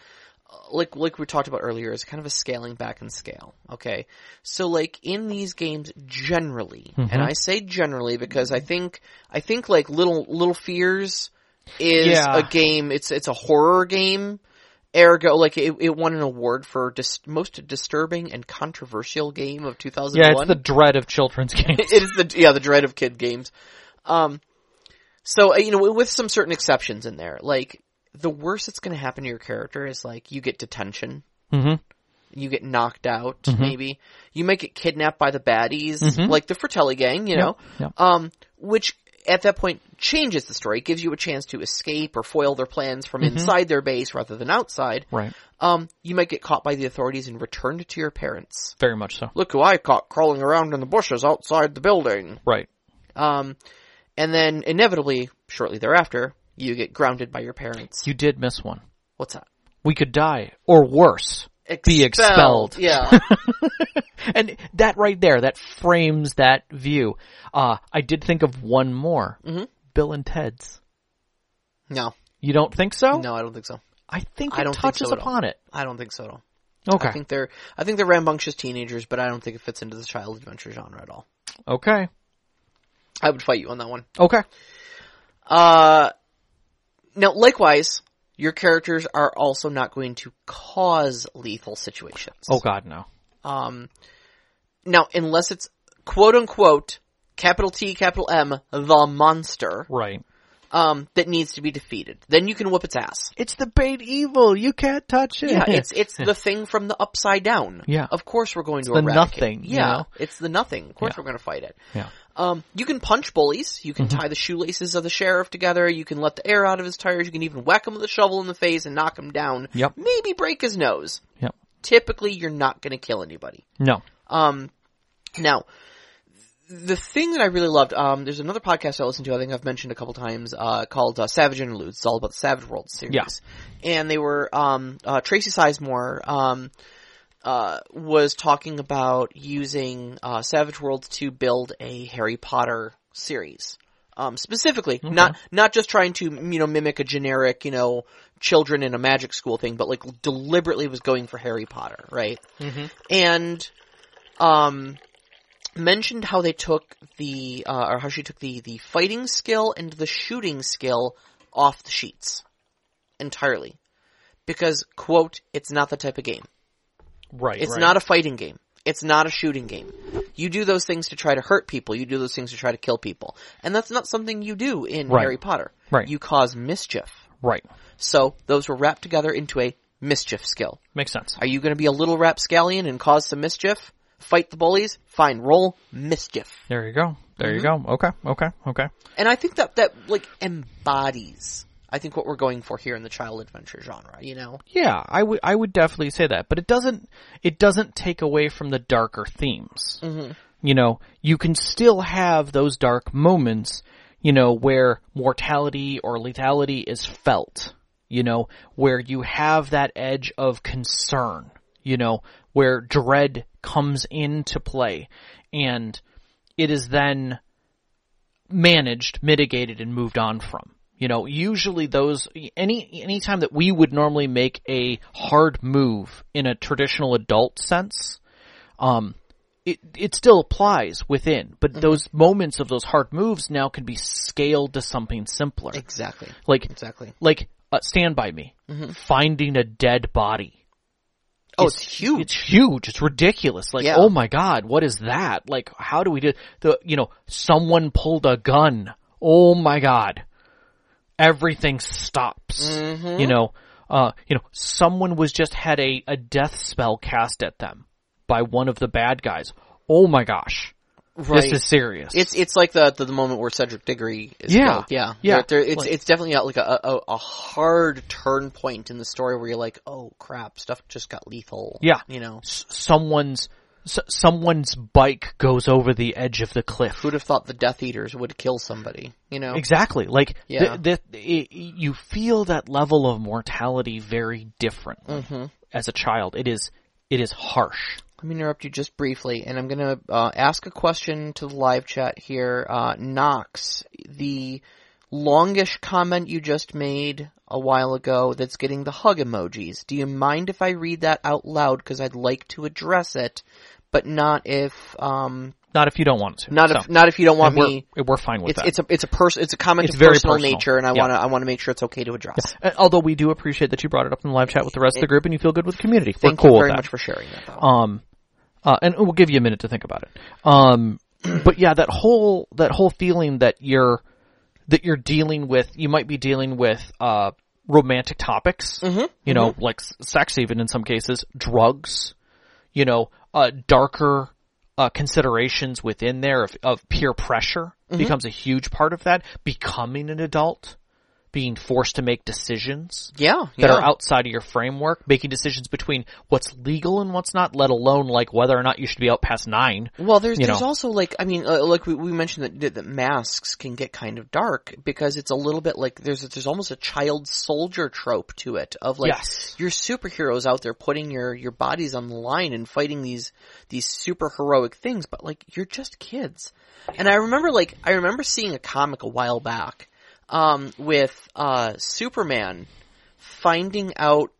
uh, like like we talked about earlier is kind of a scaling back and scale. Okay, so like in these games generally, and I say generally because I think I think like little little fears is Yeah. a game. It's it's a horror game. Ergo, like it, it won an award for dis- most disturbing and controversial game of 2001. Yeah, it's the dread of children's games. it is the yeah the dread of kid games. Um, So uh, you know, with some certain exceptions in there, like the worst that's going to happen to your character is like you get detention, Mm-hmm. you get knocked out, maybe you might get kidnapped by the baddies, like the Fratelli gang, you know, yep. um, which at that point changes the story, gives you a chance to escape or foil their plans from inside their base rather than outside. Right. Um, you might get caught by the authorities and returned to your parents. Very much so. Look who I caught crawling around in the bushes outside the building. Right. Um, and then inevitably, shortly thereafter, you get grounded by your parents. You did miss one. What's that? We could die, or worse, be expelled. Yeah. and that right there, that frames that view. Uh, I did think of one more. Mm-hmm. Bill and Ted's. no. You don't think so? No, I don't think so. I think I it don't think touches so upon it. I don't think so at all. Okay. I think they're I think they're rambunctious teenagers, but I don't think it fits into the child adventure genre at all. okay. I would fight you on that one. Okay. Uh, now, likewise, your characters are also not going to cause lethal situations. Oh God, no. Um, now, unless it's quote unquote capital T, capital M, the monster, Right. um, that needs to be defeated, then you can whoop its ass. It's the bait evil. You can't touch it. Yeah, it's it's the thing from the upside down. Yeah. of course we're going to the eradicate. nothing, you Yeah, know? it's the nothing. Of course Yeah. we're going to fight it. yeah. Um, you can punch bullies. You Mm-hmm. can tie the shoelaces of the sheriff together. You can let the air out of his tires. You can even whack him with a shovel in the face and knock him down. Yep. Maybe break his nose. Yep. Typically, you're not going to kill anybody. No. Um, now, the thing that I really loved, um, there's another podcast I listened to. I think I've mentioned a couple times, uh, called uh, Savage Interludes. It's all about the Savage World series. Yeah. And they were, um, uh, Tracy Sizemore, um, uh, was talking about using uh, Savage Worlds to build a Harry Potter series. Um, specifically, not not just trying to you know mimic a generic you know children in a magic school thing, but like deliberately was going for Harry Potter, right? Mm-hmm. And um, mentioned how they took the uh, or how she took the the fighting skill and the shooting skill off the sheets entirely because quote it's not the type of game. Right. It's right. not a fighting game. It's not a shooting game. You do those things to try to hurt people. You do those things to try to kill people. And that's not something you do in Right. Harry Potter. Right. You cause mischief. right. So those were wrapped together into a mischief skill. Makes sense. Are you going to be a little rapscallion and cause some mischief? Fight the bullies? Fine, roll mischief. There you go. There you Mm-hmm. go. Okay. Okay. Okay. And I think that that like embodies I think what we're going for here in the child adventure genre, you know? Yeah, I would I would definitely say that, but it doesn't it doesn't take away from the darker themes. Mm-hmm. You know, you can still have those dark moments, you know, where mortality or lethality is felt. You know, where you have that edge of concern. You know, where dread comes into play, and it is then managed, mitigated, and moved on from. You know, usually those any any time that we would normally make a hard move in a traditional adult sense, um, it it still applies within, but those moments of those hard moves now can be scaled to something simpler. Exactly. Like Exactly. like uh, Stand by Me, finding a dead body. Oh, it's huge. It's huge. It's ridiculous. Like, Yeah. oh my god, what is that? Like, how do we do the? You know, someone pulled a gun. Oh my god, everything stops. Mm-hmm. You know, uh, you know, someone was just had a a death spell cast at them by one of the bad guys. Oh my gosh, right. this is serious. It's it's like the, the the moment where Cedric Diggory is Yeah. killed. Yeah, Yeah. It's Like- it's definitely got like a, a a hard turn point in the story where you're like, oh crap, stuff just got lethal. Yeah. you know, S- someone's s- someone's bike goes over the edge of the cliff. who'd have thought the Death Eaters would kill somebody? You know, Exactly. Like, Yeah. th- th- it, you feel that level of mortality very differently Mm-hmm. as a child. It is, it is harsh. Let me interrupt you just briefly, and I'm going to uh, ask a question to the live chat here. Uh, Knox, the longish comment you just made a while ago that's getting the hug emojis. Do you mind if I read that out loud? Because I'd like to address it, but not if um, Not if you don't want to. not So, if not if you don't want and we're, me. we're fine with It's that. it's a it's a person it's a comment It's of very personal, personal. nature, and I Yeah. want to I want to make sure it's okay to address. Uh, although we do appreciate that you brought it up in the live chat with the rest of the group and you feel good with the community. Thank we're cool you very much for sharing that. Though. Um, uh, and we'll give you a minute to think about it. Um, but yeah, that whole that whole feeling that you're that you're dealing with, you might be dealing with, uh, romantic topics, Mm-hmm. you know, like sex even in some cases, drugs, you know, uh, darker, uh, considerations within there of, of peer pressure Mm-hmm. becomes a huge part of that. Becoming an adult, being forced to make decisions Yeah, that are outside of your framework, making decisions between what's legal and what's not, let alone like whether or not you should be out past nine. Well, there's there's know. also like I mean, uh, like we, we mentioned that, that that masks can get kind of dark because it's a little bit like there's there's almost a child soldier trope to it of like Yes. you're superheroes out there putting your your bodies on the line and fighting these these super heroic things, but like you're just kids. And I remember like I remember seeing a comic a while back um, with uh, Superman finding out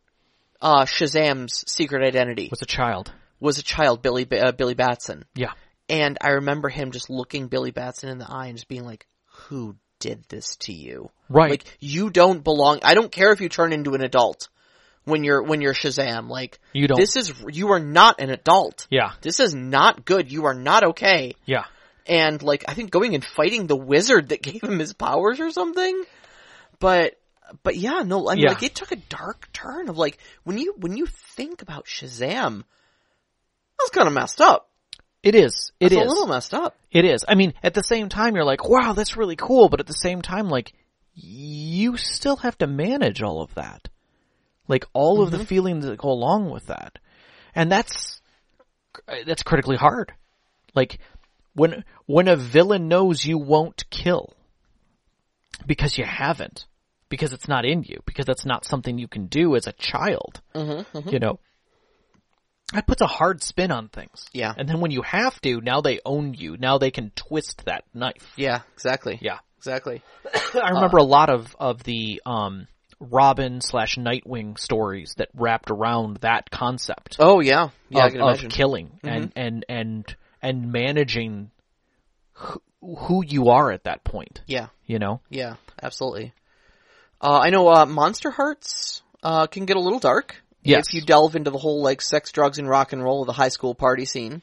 uh, Shazam's secret identity Was a child. was a child, Billy uh, Billy Batson. Yeah. And I remember him just looking Billy Batson in the eye and just being like, who did this to you? Right. Like, you don't belong, I don't care if you turn into an adult when you're, when you're Shazam. Like, You don't- this is, you are not an adult. Yeah. This is not good. You are not okay. Yeah. And like, I think going and fighting the wizard that gave him his powers or something. But, but yeah, no, I mean, Yeah. like, it took a dark turn of like, when you, when you think about Shazam, that's kind of messed up. It is. It It's is. a little messed up. It is. I mean, at the same time, you're like, wow, that's really cool. But at the same time, like, you still have to manage all of that. Like, all of the mm-hmm. feelings that go along with that. And that's, that's critically hard. Like, when, when a villain knows you won't kill, because you haven't, because it's not in you, because that's not something you can do as a child, you know, that puts a hard spin on things. Yeah. And then when you have to, now they own you. Now they can twist that knife. Yeah, exactly. Yeah. Exactly. I remember a lot of, of the, um, Robin slash Nightwing stories that wrapped around that concept Oh yeah. Yeah, of, of killing and, and, and, and managing who, who you are at that point, yeah. you know? Yeah, absolutely. Uh, I know, uh, Monster Hearts, uh, can get a little dark. Yes. If you delve into the whole, like, sex, drugs, and rock and roll of the high school party scene.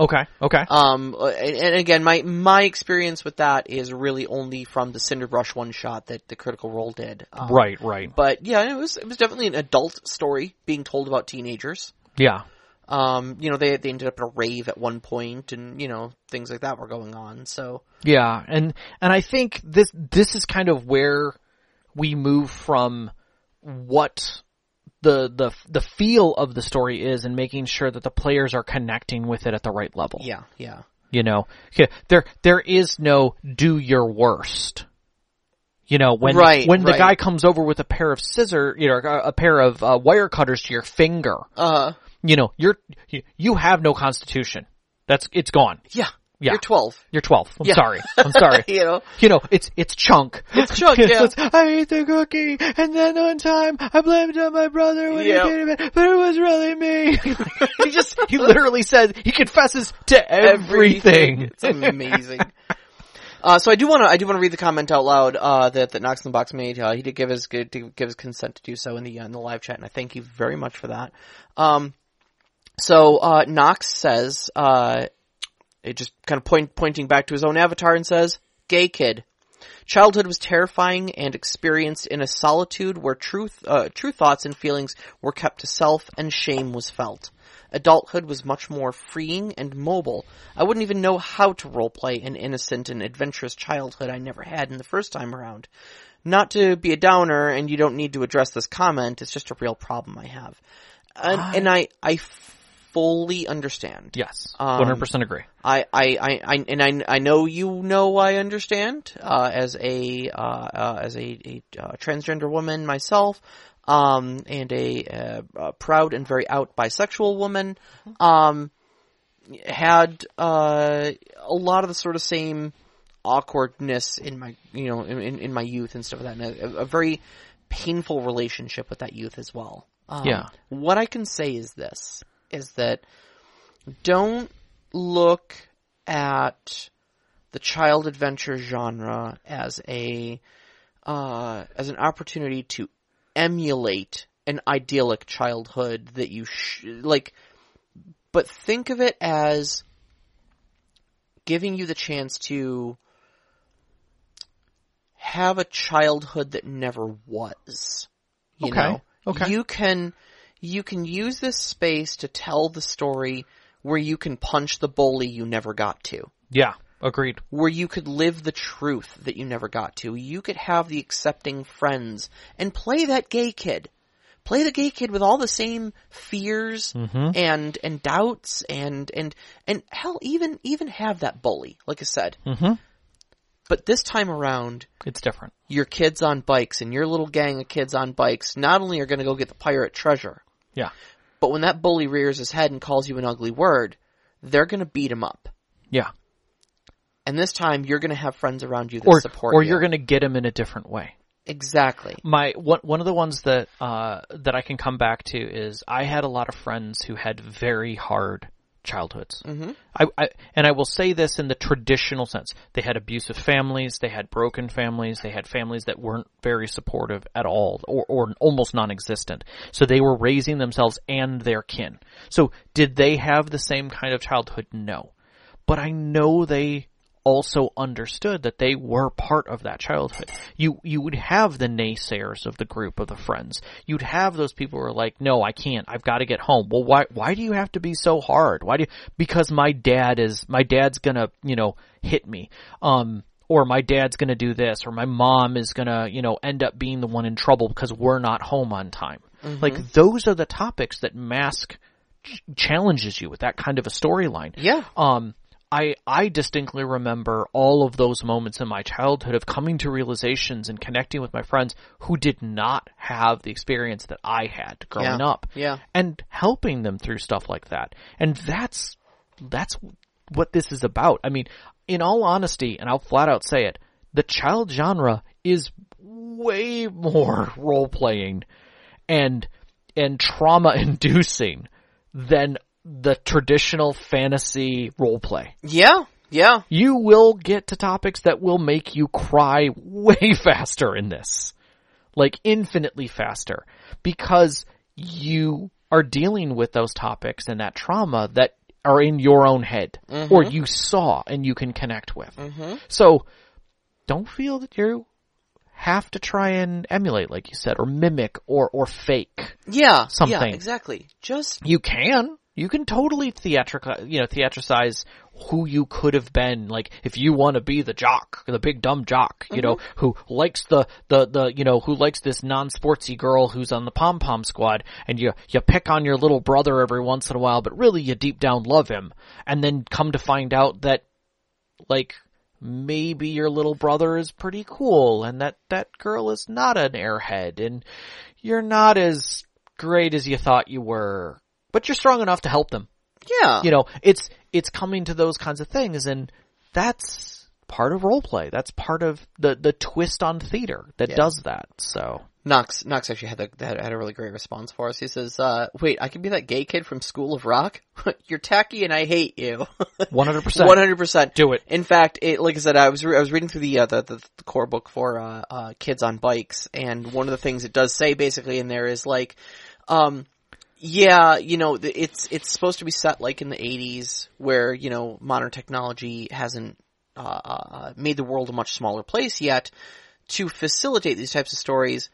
Okay. Okay. Um, uh, and, and again, my, my experience with that is really only from the Cinderbrush one shot that the Critical Role did. Um, right, right. But yeah, it was, it was definitely an adult story being told about teenagers. Yeah. Um, you know, they, they ended up at a rave at one point and, you know, things like that were going on, so. Yeah, and and I think this this is kind of where we move from what the the the feel of the story is and making sure that the players are connecting with it at the right level. Yeah, yeah. You know, there there is no do your worst. You know, when Right, when the right. guy comes over with a pair of scissor, you know, a, a pair of uh, wire cutters to your finger, Uh, you know, you're you, have no constitution. That's it's gone. yeah. Yeah. You're 12. You're 12. I'm Yeah. sorry. I'm sorry. You know? you know, it's it's chunk. It's chunk, yeah. It's, I ate the cookie, and then one time I blamed it on my brother when Yeah. he did it, but it was really me. he just he literally says he confesses to everything. It's amazing. Uh, so I do want to, I do want to read the comment out loud, uh, that, that Knox in the Box made. Uh, he did give his, give his consent to do so in the, uh, in the live chat, and I thank you very much for that. Um, so, uh, Knox says, uh, it just kind of point, pointing back to his own avatar and says, gay kid. Childhood was terrifying and experienced in a solitude where truth, uh, true thoughts and feelings were kept to self and shame was felt. Adulthood was much more freeing and mobile. I wouldn't even know how to roleplay an innocent and adventurous childhood I never had in the first time around. Not to be a downer, and you don't need to address this comment, it's just a real problem I have. And, and I, I fully understand. Yes, Um, 100 percent agree. I, I, I, I and I, I know you know I understand, uh, as a, uh, uh, as a, a uh, transgender woman myself, um, and a, uh, uh, proud and very out bisexual woman, um, had, uh, a lot of the sort of same awkwardness in my, you know, in, in, in my youth and stuff like that, and a, a very painful relationship with that youth as well. Um, Yeah. What I can say is this, is that don't look at the child adventure genre as a uh, as an opportunity to emulate an idyllic childhood that you sh- like, but think of it as giving you the chance to have a childhood that never was. You Okay, know, okay. you can you can use this space to tell the story where you can punch the bully you never got to. Yeah, agreed. Where you could live the truth that you never got to. You could have the accepting friends and play that gay kid. Play the gay kid with all the same fears and and doubts and and and hell even even have that bully, like I said. Mhm. But this time around, It's different. your kids on bikes and your little gang of kids on bikes not only are going to go get the pirate treasure, Yeah. but when that bully rears his head and calls you an ugly word, they're going to beat him up. Yeah. And this time you're going to have friends around you that Or support or you. you're going to get him in a different way. exactly. my one one of the ones that uh that I can come back to is I had a lot of friends who had very hard childhoods. Mm-hmm. I, I and I will say this in the traditional sense: they had abusive families, they had broken families, they had families that weren't very supportive at all, or or almost non-existent. So they were raising themselves and their kin. So did they have the same kind of childhood? No, but I know they also understood that they were part of that childhood. You you would have the naysayers of the group of the friends. You'd have those people who are like, "No, I can't. I've got to get home." Well, why why do you have to be so hard? Why do you because my dad is my dad's going to, you know, hit me. Um or my dad's going to do this or my mom is going to, you know, end up being the one in trouble because we're not home on time. Like those are the topics that mask ch- challenges you with that kind of a storyline. Yeah. Um, I I distinctly remember all of those moments in my childhood of coming to realizations and connecting with my friends who did not have the experience that I had growing Yeah. up. Yeah. And helping them through stuff like that. And that's that's what this is about. I mean, in all honesty, and I'll flat out say it, the child genre is way more role playing and and trauma inducing than the traditional fantasy role play. Yeah. Yeah. You will get to topics that will make you cry way faster in this. Like infinitely faster. Because you are dealing with those topics and that trauma that are in your own head or mm-hmm. you saw and you can connect with. Mm-hmm. So don't feel that you have to try and emulate, like you said, or mimic or, or fake. Yeah. Something. Yeah, exactly. Just You can. You can totally theatrical, you know, theatricize who you could have been. Like, if you want to be the jock, the big dumb jock, you know, mm-hmm. who likes the, the, the, you know, who likes this non-sportsy girl who's on the pom-pom squad, and you, you pick on your little brother every once in a while, but really you deep down love him. And then come to find out that, like, maybe your little brother is pretty cool, and that, that girl is not an airhead, and you're not as great as you thought you were, but you're strong enough to help them. yeah. You know, it's it's coming to those kinds of things, and that's part of role play. That's part of the the twist on theater that Yeah. does that. So Knox Knox actually had, a, had had a really great response for us. He says, uh, "Wait, I can be that gay kid from School of Rock. You're tacky and I hate you. one hundred percent, One hundred percent. do it. In fact, it, like I said, I was re- I was reading through the, uh, the, the the core book for uh, uh, kids on bikes, and one of the things it does say basically in there is like, um, yeah, you know, it's it's supposed to be set like in the '80s, where you know modern technology hasn't uh, uh, made the world a much smaller place yet to facilitate these types of stories,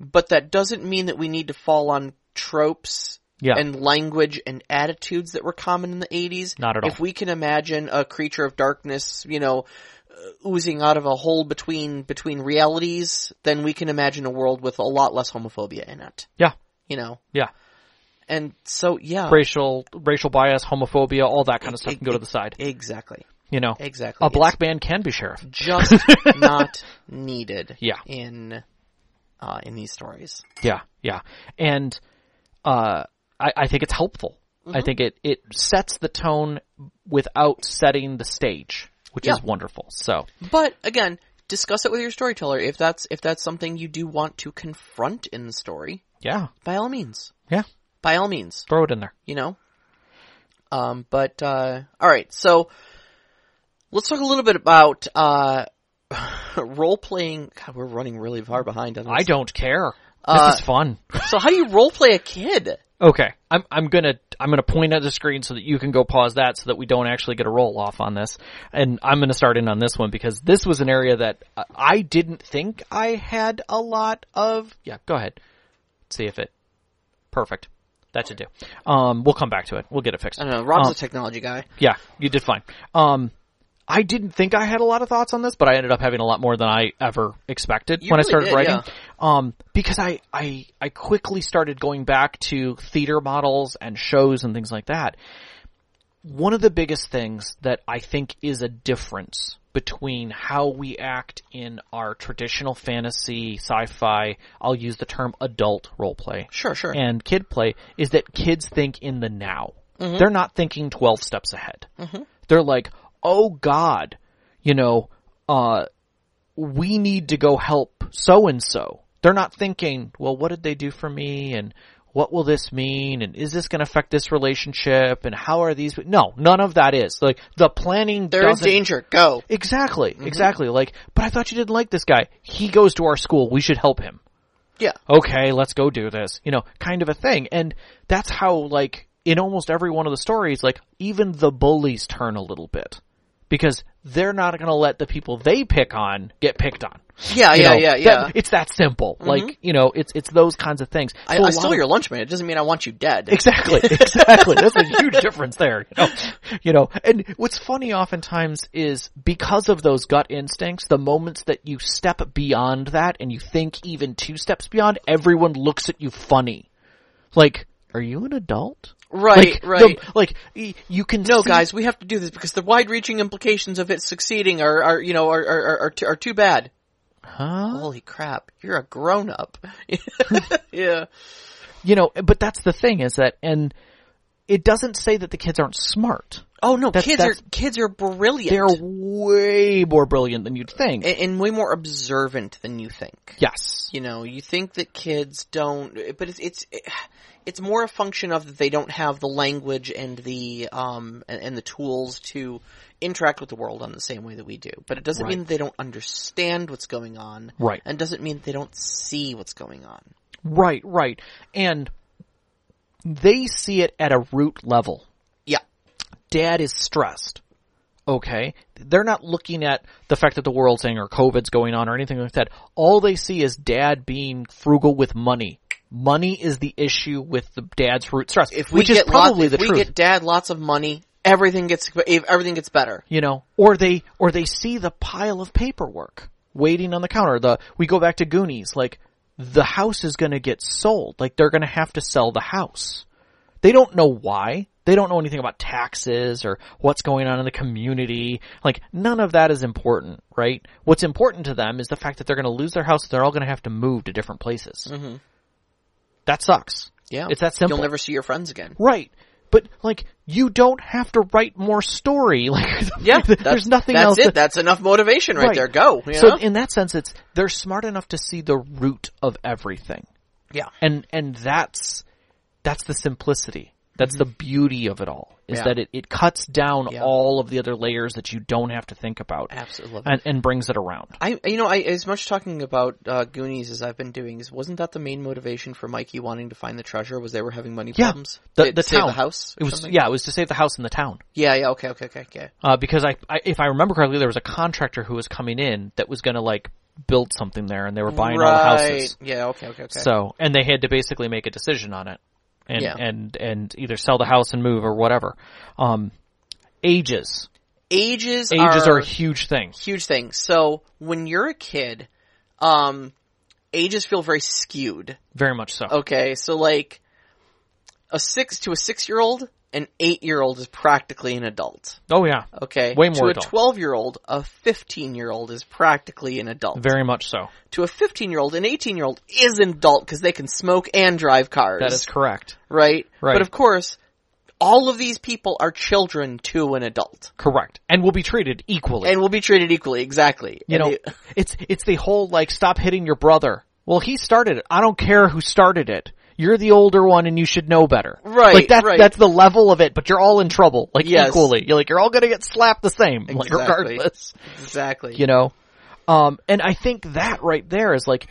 but that doesn't mean that we need to fall on tropes Yeah. and language and attitudes that were common in the 80s. Not at all. If we can imagine a creature of darkness, you know, uh, oozing out of a hole between between realities, then we can imagine a world with a lot less homophobia in it. Yeah, You know, yeah. And so yeah, Racial racial bias, homophobia, all that kind of stuff can go to the side. exactly, You know, exactly. a black man can be sheriff. Just not needed. Yeah. in uh, in these stories. Yeah, yeah. And uh I, I think it's helpful. Mm-hmm. I think it, it sets the tone without setting the stage, which is wonderful. So But again, discuss it with your storyteller if that's if that's something you do want to confront in the story. yeah. By all means, Yeah. By all means. Throw it in there. you know. Um, but uh, all right, so let's talk a little bit about uh, role playing. God, we're running really far behind on this. I don't care. This Uh, is fun. So, how do you role play a kid? Okay, I'm I'm gonna I'm gonna point at the screen so that you can go pause that so that we don't actually get a roll off on this, and I'm gonna start in on this one because this was an area that I didn't think I had a lot of. Yeah, go ahead. See if it. Perfect. That should do. Um, we'll come back to it. We'll get it fixed. I don't know. Rob's Um, a technology guy. yeah, you did fine. Um, I didn't think I had a lot of thoughts on this, but I ended up having a lot more than I ever expected You when I started did, writing. yeah. Um, because I, I, I quickly started going back to theater models and shows and things like that. One of the biggest things that I think is a difference between how we act in our traditional fantasy, sci-fi, I'll use the term adult role play Sure, sure. and kid play is that kids think in the now. Mm-hmm. They're not thinking 12 steps ahead. They're like, oh God, you know, uh, we need to go help so and so. They're not thinking, well, what did they do for me? And what will this mean? And is this going to affect this relationship? And how are these? No, none of that is like the planning. They're in danger. Go. Exactly, mm-hmm. exactly. Like, but I thought you didn't like this guy. He goes to our school. We should help him Yeah. okay, let's go do this, you know, kind of a thing. And that's how, like, in almost every one of the stories, like, even the bullies turn a little bit. Because they're not gonna let the people they pick on get picked on. Yeah, You yeah, know, yeah, yeah. Mm-hmm. it's that simple. Like, you know, it's, it's those kinds of things. I, So I lot stole of- your lunch, man. It doesn't mean I want you dead. Exactly, exactly. That's a huge difference there. You know? you know, and what's funny oftentimes is because of those gut instincts, the moments that you step beyond that and you think even two steps beyond, everyone looks at you funny. Like, are you an adult? Right, like, right. the- like, you can No, see- guys, we have to do this because the wide-reaching implications of it succeeding are, are you know, are are, are, are, too, are too bad. Huh? Holy crap! You're a grown-up. yeah. You know, but that's the thing is that, and it doesn't say that the kids aren't smart. Oh no, That's- kids are kids are brilliant. They're way more brilliant than you'd think. and, and way more observant than you think. yes. You know, you think that kids don't, but it's it's it's more a function of that they don't have the language and the um and, and the tools to interact with the world on the same way that we do. But it doesn't Right. mean that they don't understand what's going on, Right. And doesn't mean they don't see what's going on. Right, right. And they see it at a root level. Yeah, Dad is stressed. Okay. They're not looking at the fact that the world's saying or COVID's going on or anything like that. All they see is dad being frugal with money. Money is the issue with the dad's root stress, if we which get is probably lots, the if we truth. get dad lots of money, everything gets everything gets better. you know, or they or they see the pile of paperwork waiting on the counter. The we go back to Goonies, like the house is going to get sold. Like they're going to have to sell the house. They don't know why. They don't know anything about taxes or what's going on in the community. Like none of that is important, right? What's important to them is the fact that they're going to lose their house. They're all going to have to move to different places. Mm-hmm. That sucks. Yeah, It's that simple. You'll never see your friends again. Right. But like, you don't have to write more story. Like, Yeah, there's nothing that's else. it. to- That's enough motivation right, Right. there. Go. you so know? in that sense, it's they're smart enough to see the root of everything, yeah, and and that's that's the simplicity. That's mm-hmm. the beauty of it all. Is. Yeah. that it, it cuts down Yeah. all of the other layers that you don't have to think about, absolutely. and and brings it around. I, you know, I as much talking about uh, Goonies as I've been doing is wasn't that the main motivation for Mikey wanting to find the treasure? Was they were having money Yeah. problems? The To the save town the house. It was something? yeah. It was to save the house in the town. yeah, yeah. Okay, okay, okay, okay. Uh, because I, I if I remember correctly, there was a contractor who was coming in that was going to like build something there, and they were buying all the houses. Yeah. Okay, okay, okay. So, and they had to basically make a decision on it, and Yeah. and and either sell the house and move or whatever. Um, ages, ages ages are, are a huge thing. huge thing. So when you're a kid, um, ages feel very skewed. Very much so. Okay, so like a six to a six year old, an eight year old is practically an adult. Oh yeah, Okay, Way more. to more a twelve year old, a fifteen year old is practically an adult. very much so. to a 15 year old, an 18 year old is an adult because they can smoke and drive cars. That is correct. right. Right. But of course, all of these people are children to an adult Correct, and will be treated equally. and will be treated equally. Exactly. you And know, they- it's it's the whole like stop hitting your brother. Well, he started it. I don't care who started it. You're the older one, and you should know better. Right, Like that's right. that's the level of it. But you're all in trouble, like Yes. equally. You're like you're all gonna get slapped the same, like Exactly. regardless. exactly. you know um and i think that right there is like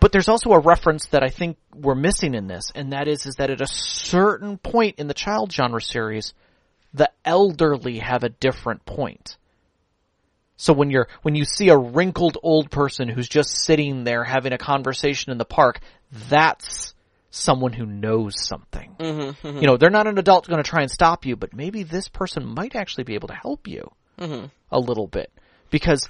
but there's also a reference that I think we're missing in this, and that is, is that at a certain point in the child genre series, the elderly have a different point. So when you're, when you see a wrinkled old person who's just sitting there having a conversation in the park, that's someone who knows something. Mm-hmm, You know, they're not an adult going to try and stop you, but maybe this person might actually be able to help you a little bit because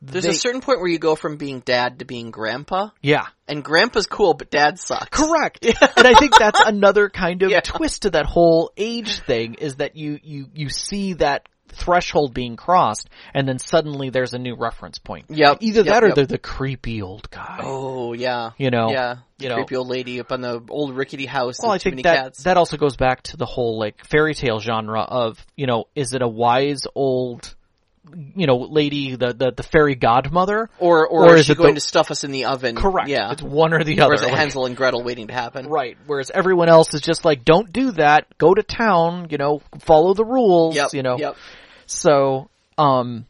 There's they- a certain point where you go from being dad to being grandpa, yeah, and grandpa's cool, but dad sucks. Correct. and I think that's another kind of Yeah. twist to that whole age thing is that you, you, you see that threshold being crossed and then suddenly there's a new reference point. Yep, Either yep, that or yep. they're the creepy old guy. Oh yeah, You know, yeah, you know. creepy old lady up on the old rickety house. Well, I think many that, cats. that also goes back to the whole like fairy tale genre of, you know, is it a wise old, you know, lady, the, the, the fairy godmother? or or, or is she it going the- to stuff us in the oven? Correct. Yeah. It's one or the or other. is it Like- Hansel and Gretel waiting to happen? Right. Whereas everyone else is just like, don't do that. Go to town. You know, follow the rules. Yep. You know. Yep. So, um,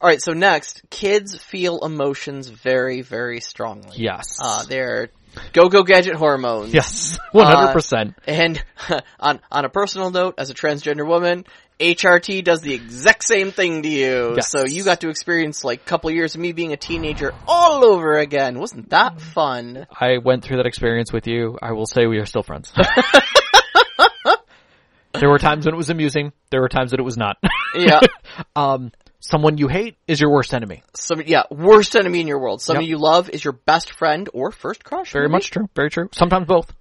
All right. So next, kids feel emotions very, very strongly. yes. Uh, they're go-go gadget hormones. yes. One hundred percent. And on on a personal note, as a transgender woman, HRT does the exact same thing to you. Yes. So you got to experience like a couple years of me being a teenager all over again. Wasn't that fun? I went through that experience with you. I will say we are still friends. there were times when it was amusing. There were times that it was not. Yeah. um, someone you hate is your worst enemy. Some yeah, worst enemy in your world. Someone Yep. you love is your best friend or first crush. Very maybe? much true. Very true. Sometimes both.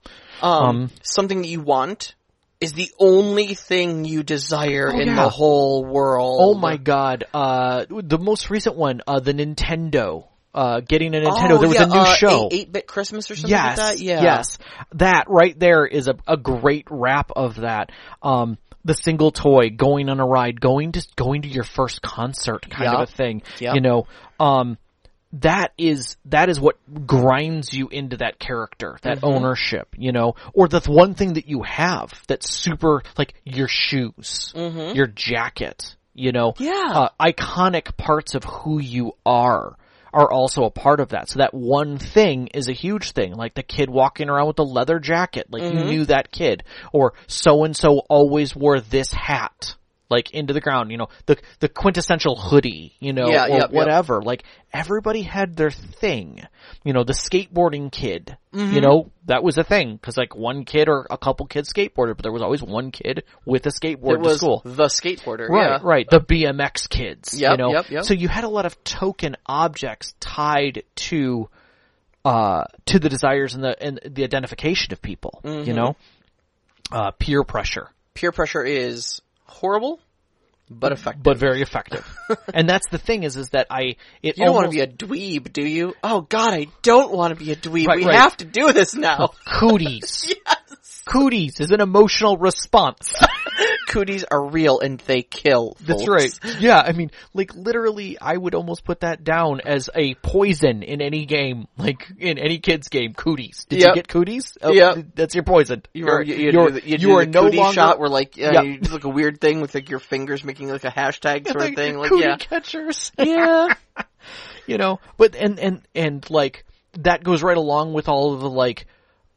Um, um, something that you want is the only thing you desire Oh, in yeah. the whole world. Oh my god. Uh, the most recent one, uh, the Nintendo. Uh, getting a Nintendo. Oh, there was yeah, a new uh, show. Eight Bit Christmas or something yes, like that. Yeah. yes, that right there is a, a great wrap of that. Um, the single toy, going on a ride, going to going to your first concert, kind of a thing. You know, um, that is that is what grinds you into that character, that Mm-hmm. ownership. You know, or the one thing that you have that's super like your shoes, your jacket. You know, Mm-hmm. Yeah. uh, iconic parts of who you are are also a part of that. So that one thing is a huge thing. Like the kid walking around with the leather jacket, like Mm-hmm. you knew that kid. Or so and so always wore this hat. Like into the ground, you know, the the quintessential hoodie, you know, Yeah, or yep, yep. whatever. Like everybody had their thing. You know, the skateboarding kid, Mm-hmm. you know, that was a thing because like one kid or a couple kids skateboarded, but there was always one kid with a skateboard It to school. the skateboarder. Right, yeah. right. The BMX kids. Yep, you know? yep, yep. So you had a lot of token objects tied to uh to the desires and the and the identification of people. Mm-hmm. You know? Uh peer pressure. Peer pressure is horrible, but effective. But very effective. and that's the thing is is that I it you don't want to be a dweeb, do you? Oh God, I don't want to be a dweeb. Right, we right. have to do this now. Oh, cooties. yes. Cooties is an emotional response. Cooties are real and they kill. That's right. Yeah, I mean, like literally, I would almost put that down as a poison in any game, like in any kid's game. Cooties. Did Yep. you get cooties? Oh, Yep. That's your poison. You, You're, you, you, you're, you, you are no cootie longer shot where like uh, Yeah. you do like a weird thing with like your fingers making like a hashtag sort like of thing. Like cootie yeah, catchers. yeah. you know, but and and and like that goes right along with all of the like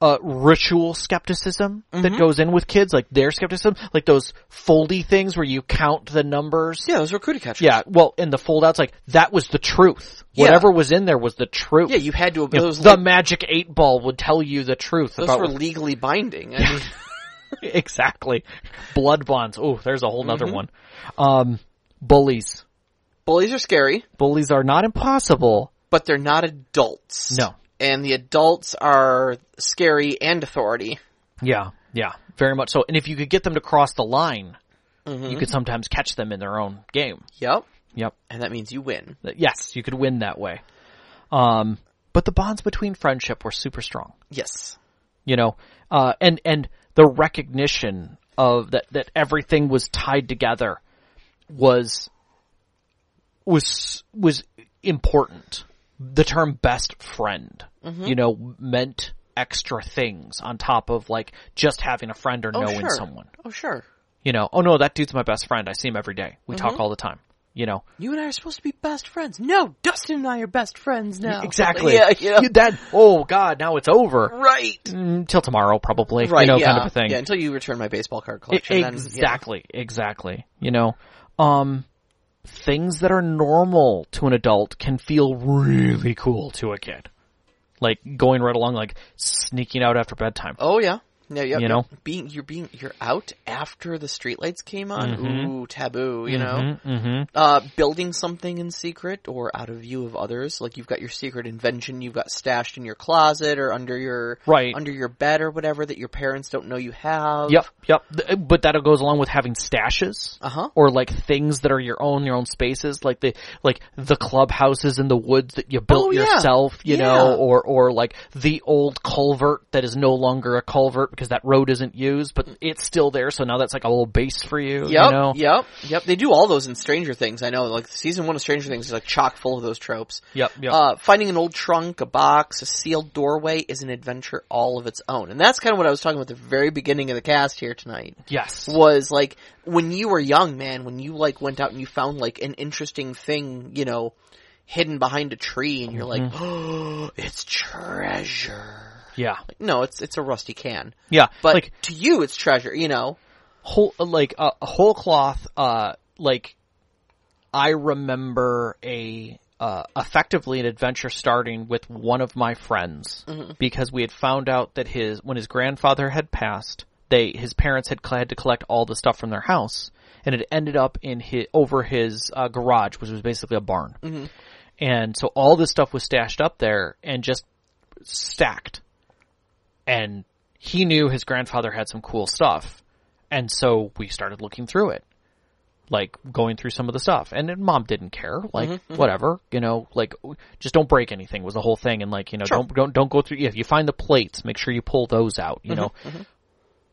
uh ritual skepticism Mm-hmm. that goes in with kids, like their skepticism, like those foldy things where you count the numbers. Yeah, those were cootie catchers. Yeah, well, in the fold outs, like that was the truth. Yeah. Whatever was in there was the truth. yeah. You had to. You know, the like, magic eight ball would tell you the truth those were legally binding. I mean, exactly blood bonds. Oh, there's a whole nother Mm-hmm. one. Um, bullies. bullies are scary, Bullies are not impossible. but they're not adults. No. And the adults are scary and authority. Yeah, yeah, very much so. And if you could get them to cross the line, Mm-hmm. you could sometimes catch them in their own game. Yep, Yep. and that means you win. Yes, you could win that way. Um, but the bonds between friendship were super strong. Yes. you know, uh, and and the recognition of that that everything was tied together was was was important. The term best friend, Mm-hmm. you know, meant extra things on top of like just having a friend or Oh, knowing sure. someone. Oh, sure. You know, oh no, that dude's my best friend. I see him every day. We Mm-hmm. talk all the time. You know, You and I are supposed to be best friends. No, Dustin and I are best friends now. exactly. Yeah. You- that. Oh God, now it's over. Right. Mm, Till tomorrow, probably. Right. You know, yeah. kind of a thing. Yeah, until you return my baseball card collection. then, yeah. exactly, exactly. You know, um, things that are normal to an adult can feel really cool to a kid. Like going right along, like sneaking out after bedtime. Oh yeah. Yeah, yeah, You know? being you're being you're out after the streetlights came on. Mhm. Ooh, taboo. You know, hmm uh, building something in secret or out of view of others. Like you've got your secret invention you've got stashed in your closet or under your Right. under your bed or whatever that your parents don't know you have. Yep, yep. But that goes along with having stashes. Uh huh. Or like things that are your own, your own spaces, like the like the clubhouses in the woods that you built Oh, yeah. yourself, you Yeah. know, or or like the old culvert that is no longer a culvert because that road isn't used, but it's still there. So now that's like a little base for you. Yep, you know? yep, yep. They do all those in Stranger Things. I know, like season one of Stranger Things is like chock full of those tropes. Yep, yep. Uh, finding an old trunk, a box, a sealed doorway is an adventure all of its own, and that's kind of what I was talking about at the very beginning of the cast here tonight. yes. Was like when you were young, man, when you like went out and you found like an interesting thing, you know, hidden behind a tree, and you're like, oh, it's treasure. Yeah. No, it's it's a rusty can, Yeah. but like to you, it's treasure. You know. whole like uh, a whole cloth uh like I remember a uh, effectively an adventure starting with one of my friends because we had found out that his when his grandfather had passed they his parents had had to collect all the stuff from their house and it ended up in his over his uh, garage which was basically a barn and so all this stuff was stashed up there and just stacked and he knew his grandfather had some cool stuff and so we started looking through it. Like going through some of the stuff. And mom didn't care. Like mm-hmm, mm-hmm. whatever, you know, like just don't break anything was the whole thing and like, you know, Sure. don't don't don't go through if you find the plates, make sure you pull those out, you mm-hmm, know.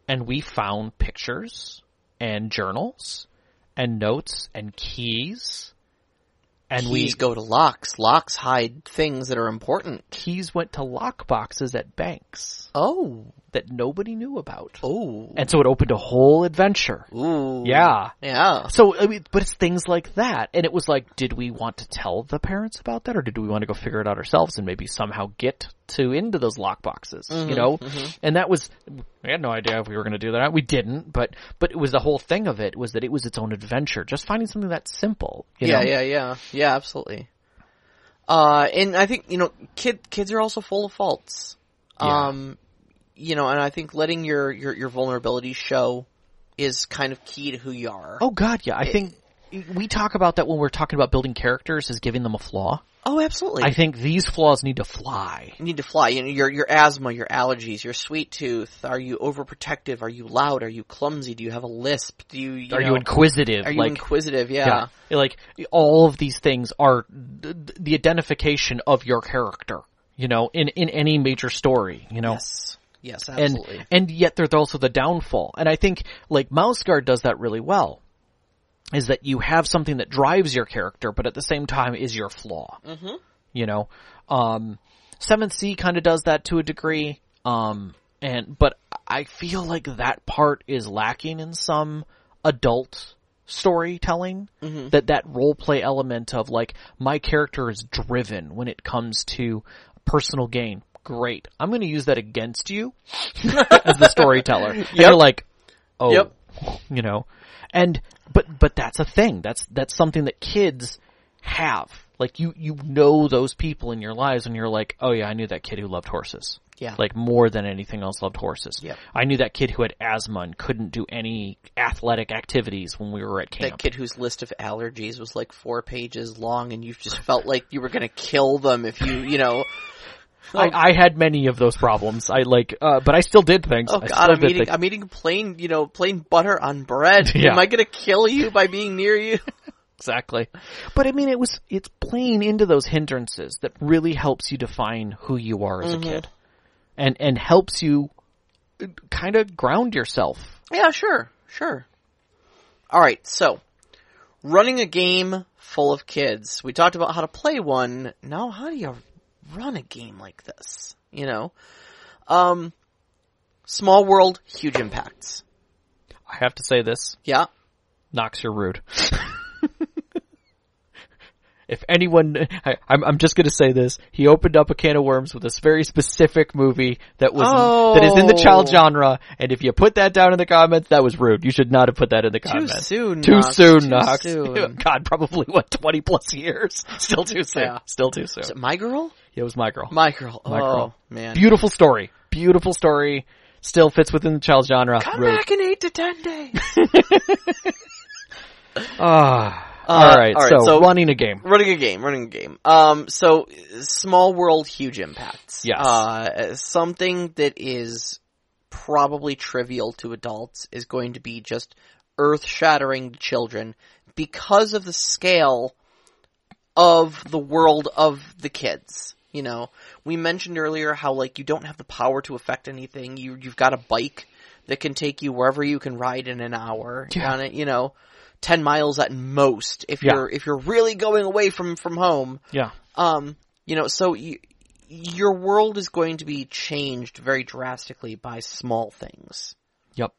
And we found pictures and journals and notes and keys. And Keys we go to locks. Locks hide things that are important. keys went to lock boxes at banks Oh. That nobody knew about. Oh. And so it opened a whole adventure. Ooh. Yeah. Yeah. So, I mean, but it's things like that. And it was like, did we want to tell the parents about that or did we want to go figure it out ourselves and maybe somehow get to into those lock boxes, you know? And that was, we had no idea if we were going to do that. We didn't, but, but it was the whole thing of it was that it was its own adventure. Just finding something that simple, you yeah, know? yeah, yeah. Yeah, absolutely. Uh, and I think, you know, kid, kids are also full of faults. Yeah. Um, you know, and I think letting your, your, your vulnerabilities show is kind of key to who you are. Oh god, yeah. I think we talk about that when we're talking about building characters is giving them a flaw. Oh, absolutely. I think these flaws need to fly. You need to fly. You know, your your asthma, your allergies, your sweet tooth. Are you overprotective? Are you loud? Are you clumsy? Do you have a lisp? Do you, you Are know, you inquisitive? Are you like, inquisitive? Yeah. Yeah. Like all of these things are th- the identification of your character, you know, in in any major story, you know. Yes. Yes, And absolutely. and yet there's also the downfall. And I think like Mouse Guard does that really well. Is that you have something that drives your character, but at the same time is your flaw. Mm-hmm. You know, um, Seventh Sea kind of does that to a degree. Um, and but I feel like that part is lacking in some adult storytelling. That that role play element of like my character is driven when it comes to personal gain. Great, I'm going to use that against you as the storyteller. And you're like, oh, Yep. you know, and but but that's a thing. That's that's something that kids have. Like you you know those people in your lives, and you're like, oh yeah, I knew that kid who loved horses. Yeah. Like more than anything else, loved horses. Yeah. I knew that kid who had asthma and couldn't do any athletic activities when we were at camp. that kid whose list of allergies was like four pages long, and you just felt like you were gonna kill them if you, you know. I, I had many of those problems. I like, uh, but I still did things. Oh god, I'm eating. I'm eating plain, you know, plain butter on bread. Yeah. Am I gonna kill you by being near you? Exactly. But I mean, it was, it's playing into those hindrances that really helps you define who you are as a kid. And, and helps you kind of ground yourself. Yeah, sure, sure. Alright, so, running a game full of kids. We talked about how to play one. Now, how do you run a game like this? You know? Um, small world, huge impacts. I have to say this, Yeah. Knox, you're rude. if anyone, I, I'm, I'm just gonna say this, he opened up a can of worms with this very specific movie that was, that is in the child Oh. genre, and if you put that down in the comments, that was rude. You should not have put that in the Too comments. soon. Too Knox. soon, Too Knox. soon. God, probably what, 20 plus years? Still too soon. Yeah. Still too soon. Is it my girl? It was my girl. My girl. My oh girl. man. Beautiful story. Beautiful story. Still fits within the child genre. Come Rude. back in eight to ten days. Ah. Uh, all right. all right, so, so- running a game. running a game, running a game. Um, so small world, huge impacts. Yes. Uh, something that is probably trivial to adults is going to be just earth shattering to children because of the scale of the world of the kids. You know, we mentioned earlier how like you don't have the power to affect anything. You you've got a bike that can take you wherever you can ride in an hour Yeah. on it. You know, ten miles at most if Yeah. you're if you're really going away from from home. Yeah. Um, you know, so you, your world is going to be changed very drastically by small things. Yep.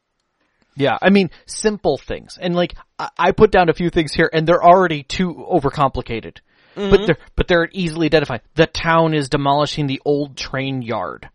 Yeah, I mean, simple things. And like, I, I put down a few things here and they're already too overcomplicated. But they're, but they're easily identified. The town is demolishing the old train yard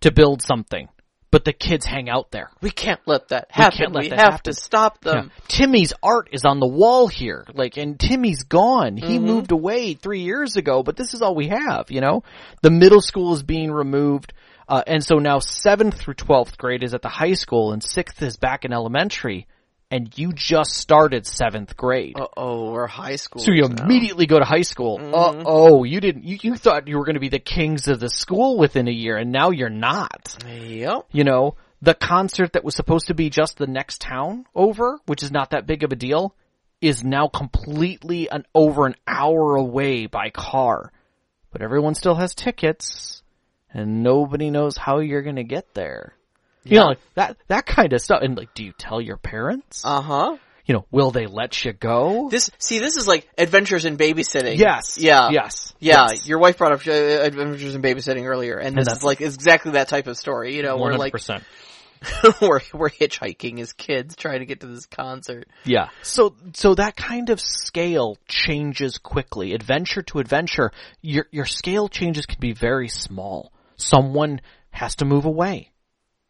to build something. But the kids hang out there. We can't let that happen. We, can't let that have happen. to stop Yeah. them. Timmy's art is on the wall here. Like, and Timmy's gone. He Mm-hmm. moved away three years ago, but this is all we have, you know? The middle school is being removed. Uh, and so now seventh through 12th grade is at the high school and sixth is back in elementary. And you just started seventh grade. Uh oh, we're high school. So you immediately go to high school. Mm-hmm. Uh oh, you didn't, you, you thought you were going to be the kings of the school within a year and now you're not. Yep. You know, the concert that was supposed to be just the next town over, which is not that big of a deal, is now completely an over an hour away by car. But everyone still has tickets and nobody knows how you're going to get there. You know, like that that kind of stuff. And like, do you tell your parents? Uh huh. you know, will they let you go? This see, this is like Adventures in Babysitting. yes. Yeah. Yes. Yeah, Yes. your wife brought up uh, Adventures in Babysitting earlier, and this that's- is like exactly that type of story. You know, where like 100%. we're we're hitchhiking as kids trying to get to this concert. Yeah. So so that kind of scale changes quickly. Adventure to adventure, your your scale changes can be very small. Someone has to move away.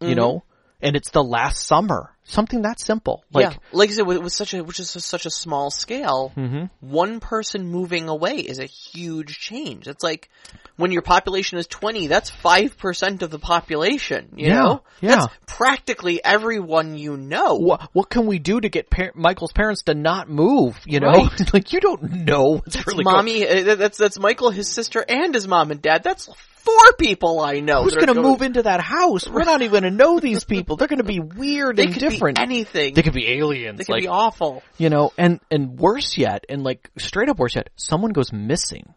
You know? And it's the last summer. Something that simple. Like yeah, like I said, with, with such a which is such a small scale, one person moving away is a huge change. It's like when your population is twenty, that's five percent of the population. You Yeah, know, yeah. that's practically everyone you know. what what can we do to get par- Michael's parents to not move, you know? Right. like you don't know what's That's really mommy. uh, That's that's Michael, his sister, and his mom and dad. That's four people I know. Who's that are going to move into that house? We're not even going to know these people. They're going to be weird They and could different. be anything. they could be aliens. They could like, be awful. you know, and and worse yet, and like straight up worse yet, someone goes missing.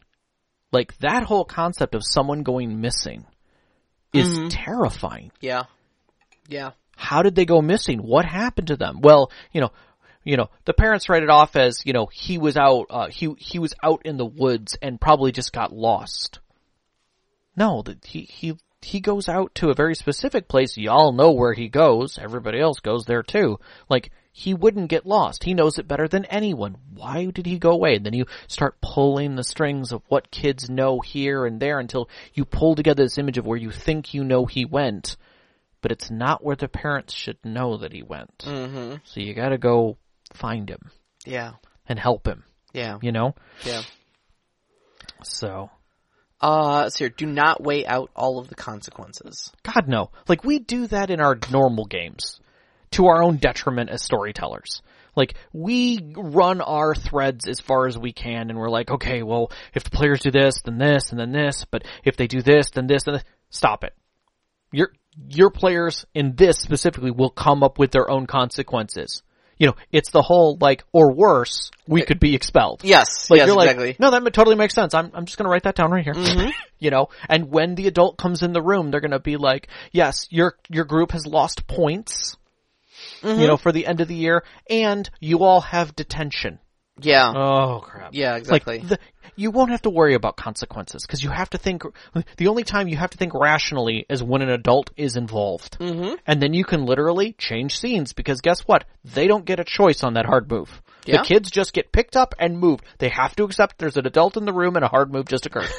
Like that whole concept of someone going missing is Mm-hmm. terrifying. Yeah, yeah. How did they go missing? What happened to them? Well, you know, you know, the parents write it off as, you know, he was out, uh, he, he was out in the woods and probably just got lost. No, he, he, he goes out to a very specific place. Y'all know where he goes. Everybody else goes there too. Like, he wouldn't get lost. He knows it better than anyone. Why did he go away? And then you start pulling the strings of what kids know here and there until you pull together this image of where you think you know he went but it's not where the parents should know that he went. Mm-hmm. So you gotta go find him Yeah, and help him, yeah, you know? yeah. So, Uh, so here, do not weigh out all of the consequences. God no. Like we do that in our normal games to our own detriment as storytellers. Like we run our threads as far as we can and we're like, okay, well, if the players do this, then this, and then this, but if they do this, then this, and this, stop it. Your, your players in this specifically will come up with their own consequences. You know, it's the whole like, or worse, we could be expelled. Yes, Like yes, you're like, exactly. no, that totally makes sense. I'm, I'm just gonna write that down right here. Mm-hmm. you know, and when the adult comes in the room, they're gonna be like, yes, your, your group has lost points, Mm-hmm. you know, for the end of the year, and you all have detention. Yeah, Oh crap. yeah, It's like, exactly. the, you won't have to worry about consequences because you have to think. The only time you have to think rationally is when an adult is involved, mm-hmm. and then you can literally change scenes because guess what? They don't get a choice on that hard move. Yeah. The kids just get picked up and moved. They have to accept there's an adult in the room and a hard move just occurred.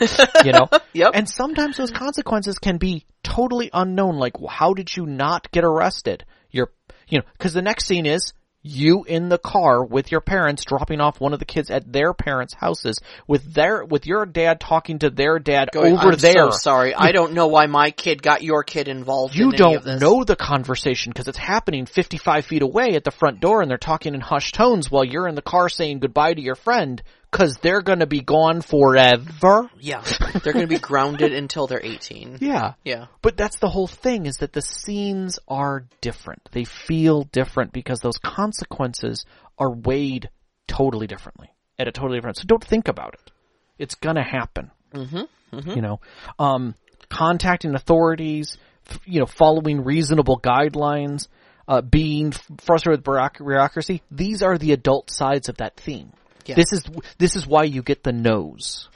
you know? Yep. And sometimes those consequences can be totally unknown. Like, how did you not get arrested? You're, you know, cause the next scene is you in the car with your parents dropping off one of the kids at their parents' houses with their, with your dad talking to their dad Going, over I'm there. so sorry. I don't know why my kid got your kid involved. You in don't know the conversation because it's happening 55 feet away at the front door and they're talking in hushed tones while you're in the car saying goodbye to your friend because they're going to be gone forever. Yeah, they're going to be grounded until they're 18. Yeah. Yeah. But that's the whole thing is that the scenes are different. They feel different because those consequences are weighed totally differently at a totally different. So don't think about it. It's gonna happen. Mm-hmm. You know, um, contacting authorities, f- you know, following reasonable guidelines, uh, being frustrated with bureaucracy. These are the adult sides of that theme. Yeah. This is this is why you get the no's.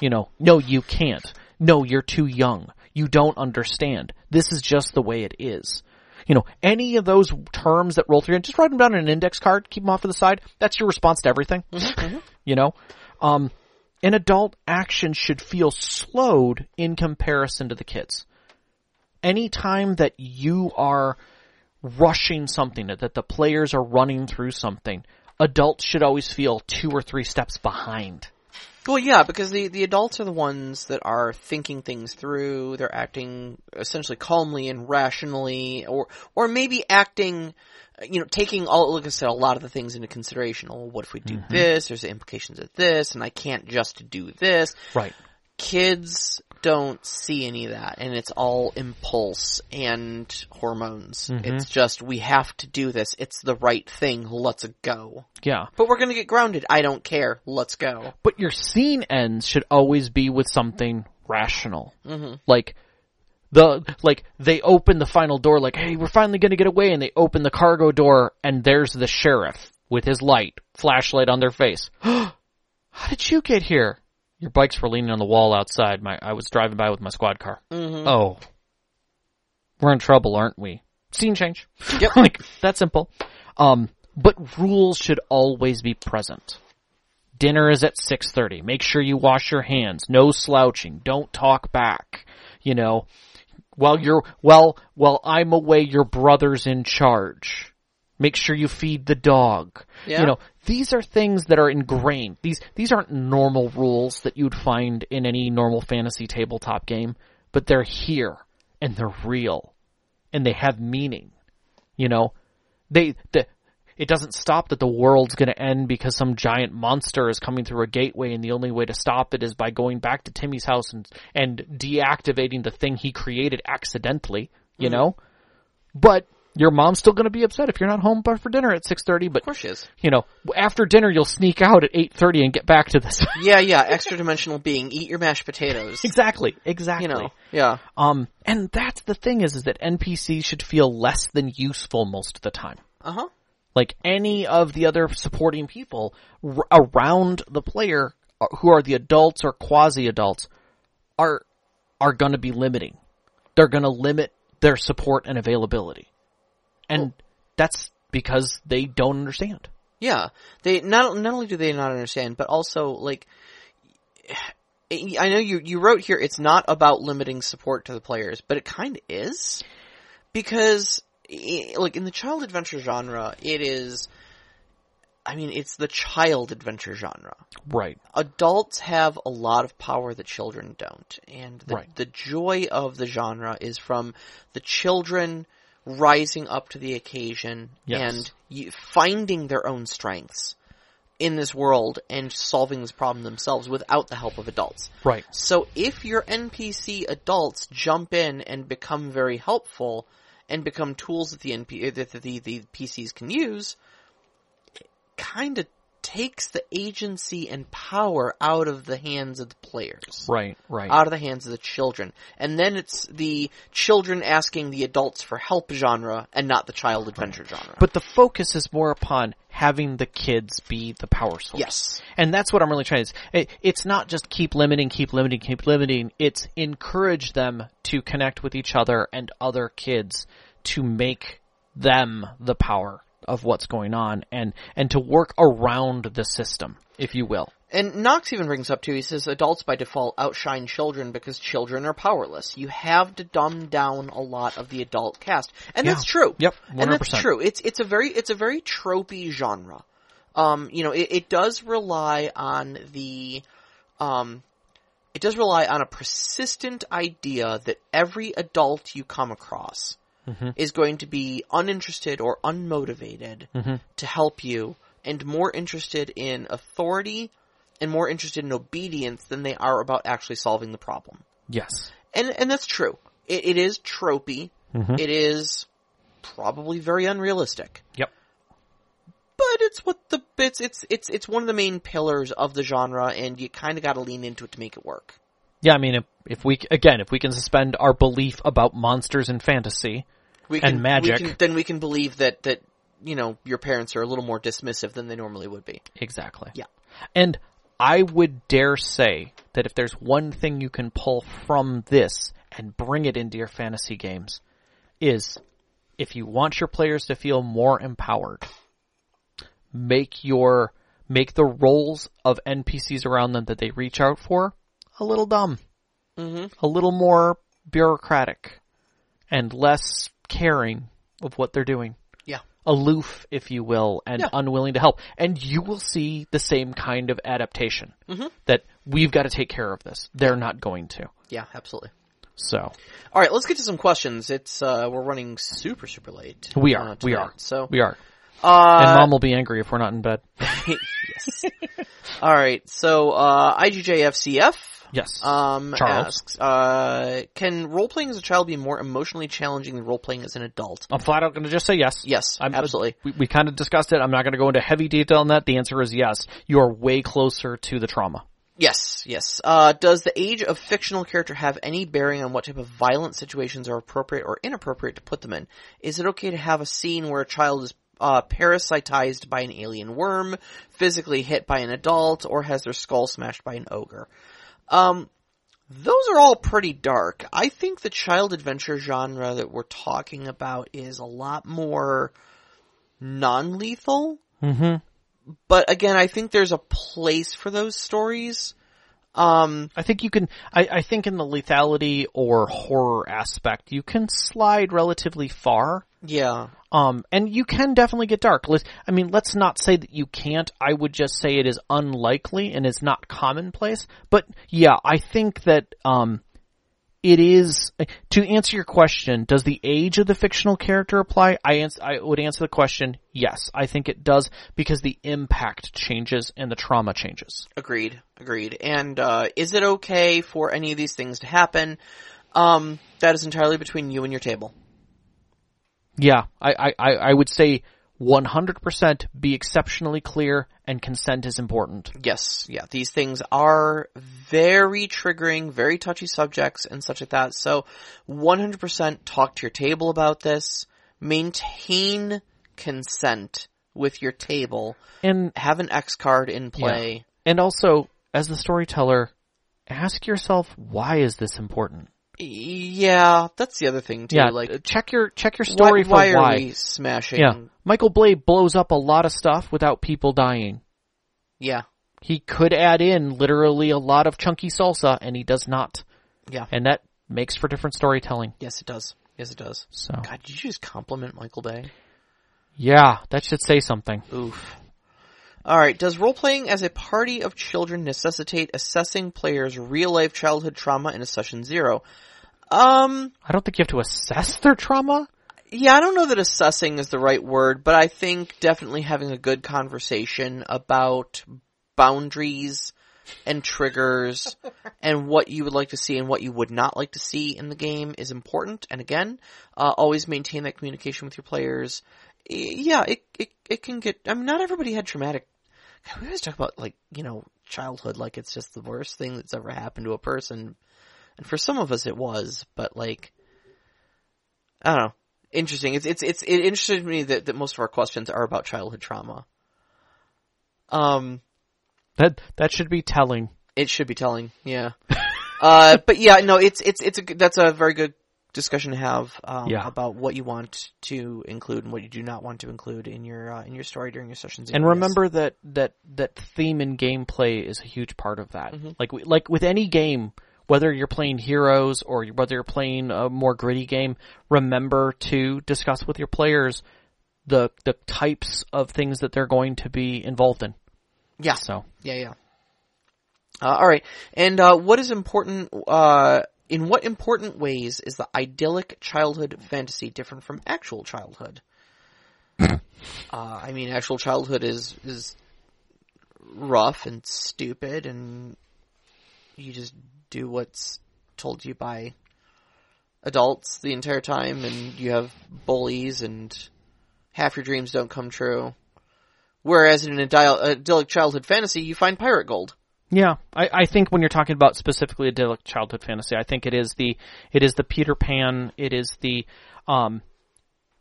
You know, no, you can't. No, you're too young. You don't understand. This is just the way it is. You know, any of those terms that roll through, and just write them down on an index card, keep them off to the side. That's your response to everything. you know, um, an adult action should feel slowed in comparison to the kids. Anytime that you are rushing something, that the players are running through something, adults should always feel two or three steps behind. Well, yeah, because the, the adults are the ones that are thinking things through. They're acting essentially calmly and rationally, or or maybe acting, you know, taking all like I said, a lot of the things into consideration. Oh, what if we do Mm-hmm. this? There's the implications of this, and I can't just do this. Right. Kids don't see any of that, and it's all impulse and hormones. Mm-hmm. It's just we have to do this. It's the right thing. Let's go. Yeah. But we're gonna get grounded. I don't care. Let's go. But your scene ends should always be with something rational. Mm-hmm. Like the like they open the final door like, "Hey, we're finally going to get away." And they open the cargo door and there's the sheriff with his light, flashlight on their face. How did you get here? Your bikes were leaning on the wall outside. My I was driving by with my squad car. Mm-hmm. Oh. We're in trouble, aren't we? Scene change. Yep. like that simple. Um, but rules should always be present. Dinner is at 6:30. Make sure you wash your hands. No slouching. Don't talk back. You know, while you're well, while I'm away, your brother's in charge. Make sure you feed the dog. Yeah. You know, these are things that are ingrained. These these aren't normal rules that you'd find in any normal fantasy tabletop game, but they're here and they're real and they have meaning. You know, they the it doesn't stop that the world's going to end because some giant monster is coming through a gateway and the only way to stop it is by going back to Timmy's house and and deactivating the thing he created accidentally, you mm-hmm. know? But your mom's still going to be upset if you're not home for dinner at 6:30, but Of course she is. you know, after dinner you'll sneak out at 8:30 and get back to this. Yeah, yeah, extra dimensional being. Eat your mashed potatoes. exactly. Exactly. You know. Yeah. Um and that's the thing is is that NPCs should feel less than useful most of the time. Uh huh. like any of the other supporting people r- around the player uh, who are the adults or quasi adults are are going to be limiting. They're going to limit their support and availability. And that's because they don't understand. Yeah. They not not only do they not understand, but also like I know you you wrote here it's not about limiting support to the players, but it kind of is because like in the child adventure genre, it is I mean, it's the child adventure genre. Right. adults have a lot of power that children don't. And the, Right. the joy of the genre is from the children rising up to the occasion Yes. and finding their own strengths in this world and solving this problem themselves without the help of adults. Right. So if your NPC adults jump in and become very helpful and become tools that the NP that the, the PCs can use, kind of takes the agency and power out of the hands of the players. Right. Right. Out of the hands of the children. And then it's the children asking the adults for help genre and not the child adventure genre. but the focus is more upon having the kids be the power source. yes. And that's what I'm really trying to say. It, it's not just keep limiting, keep limiting, keep limiting. It's encourage them to connect with each other and other kids to make them the power of what's going on and and to work around the system, if you will. And Knox even brings up too, he says adults by default outshine children because children are powerless. You have to dumb down a lot of the adult cast. And Yeah. that's true. Yep, And that's true. It's, it's a very, it's a very tropey genre. Um, you know, it, it does rely on the, um, it does rely on a persistent idea that every adult you come across Mm-hmm. is going to be uninterested or unmotivated mm-hmm. to help you and more interested in authority and more interested in obedience than they are about actually solving the problem. Yes. And and that's true. It, it is tropey. Mm-hmm. It is probably very unrealistic. Yep. But it's what the it's it's it's it's one of the main pillars of the genre, and you kind of got to lean into it to make it work. Yeah, I mean, if, if we again, if we can suspend our belief about monsters and fantasy, We And magic. we can, then we can believe that that you know your parents are a little more dismissive than they normally would be. exactly. Yeah. And I would dare say that if there's one thing you can pull from this and bring it into your fantasy games, is if you want your players to feel more empowered, make your make the roles of NPCs around them that they reach out for a little dumb, Mm-hmm. a little more bureaucratic, and less caring of what they're doing. Yeah. Aloof, if you will, and Yeah. unwilling to help. And you will see the same kind of adaptation. Mm-hmm. That we've got to take care of this. They're not going to. Yeah, absolutely. So, All right, let's get to some questions. It's uh, we're running super super late. We are, uh, we are. So we are. uh, and mom will be angry if we're not in bed. yes. All right, so uh, IGJFCF Yes. um, Charles. asks, uh, can role playing as a child be more emotionally challenging than role playing as an adult? I'm flat out going to just say yes. Yes, I'm, absolutely. We, we kind of discussed it. I'm not going to go into heavy detail on that. The answer is yes. You are way closer to the trauma. Yes, yes. Uh, does the age of fictional character have any bearing on what type of violent situations are appropriate or inappropriate to put them in? Is it okay to have a scene where a child is uh, parasitized by an alien worm, physically hit by an adult, or has their skull smashed by an ogre? Um, those are all pretty dark. I think the child adventure genre that we're talking about is a lot more non-lethal. Mm-hmm. But again, I think there's a place for those stories. Um, I think you can, I, I think in the lethality or horror aspect, you can slide relatively far. yeah. Um, and you can definitely get dark. Let- I mean, let's not say that you can't. I would just say it is unlikely and is not commonplace. But yeah, I think that, um, it is, to answer your question, does the age of the fictional character apply? I ans- I would answer the question, yes. I think it does because the impact changes and the trauma changes. Agreed. Agreed. And uh, is it okay for any of these things to happen? Um, that is entirely between you and your table. Yeah, I, I, I would say 100% be exceptionally clear and consent is important. Yes. Yeah. These things are very triggering, very touchy subjects and such like that. So, 100% talk to your table about this. Maintain consent with your table. And Have an X card in play. And also, as the storyteller, ask yourself, why is this important? Yeah, that's the other thing too. yeah, like uh, check your check your story why, for why why. are we smashing? Yeah, Michael Bay blows up a lot of stuff without people dying. yeah, He could add in literally a lot of chunky salsa, and he does not, yeah. and that makes for different storytelling. Yes, it does. Yes, it does. So, God, did you just compliment Michael Bay? yeah, that should say something. Oof. Alright, does role playing as a party of children necessitate assessing players' real life childhood trauma in a session zero? Um, I don't think you have to assess their trauma. yeah, I don't know that assessing is the right word, but I think definitely having a good conversation about boundaries and triggers and what you would like to see and what you would not like to see in the game is important. And again, uh, always maintain that communication with your players. Yeah, it, it, it can get, I mean, not everybody had traumatic, God, we always talk about like, you know, childhood like it's just the worst thing that's ever happened to a person. And for some of us it was, but like, I don't know. Interesting. It's, it's, it's, it interested me that, that most of our questions are about childhood trauma. Um, That that should be telling. it should be telling, yeah. uh, but yeah, no, it's it's it's a that's a very good discussion to have um, Yeah. about what you want to include and what you do not want to include in your uh, in your story during your sessions. And remember that that that theme and gameplay is a huge part of that. Mm-hmm. Like we, like with any game, whether you're playing Heroes or whether you're playing a more gritty game, remember to discuss with your players the the types of things that they're going to be involved in. yeah, So yeah, yeah. Uh, all right, and uh, what is important? Uh, in what important ways is the idyllic childhood fantasy different from actual childhood? uh, I mean, actual childhood is is rough and stupid, and you just do what's told you by adults the entire time, and you have bullies, and half your dreams don't come true. Whereas in an idyllic childhood fantasy, you find pirate gold. Yeah, I, I think when you're talking about specifically idyllic childhood fantasy, I think it is the it is the Peter Pan, it is the um,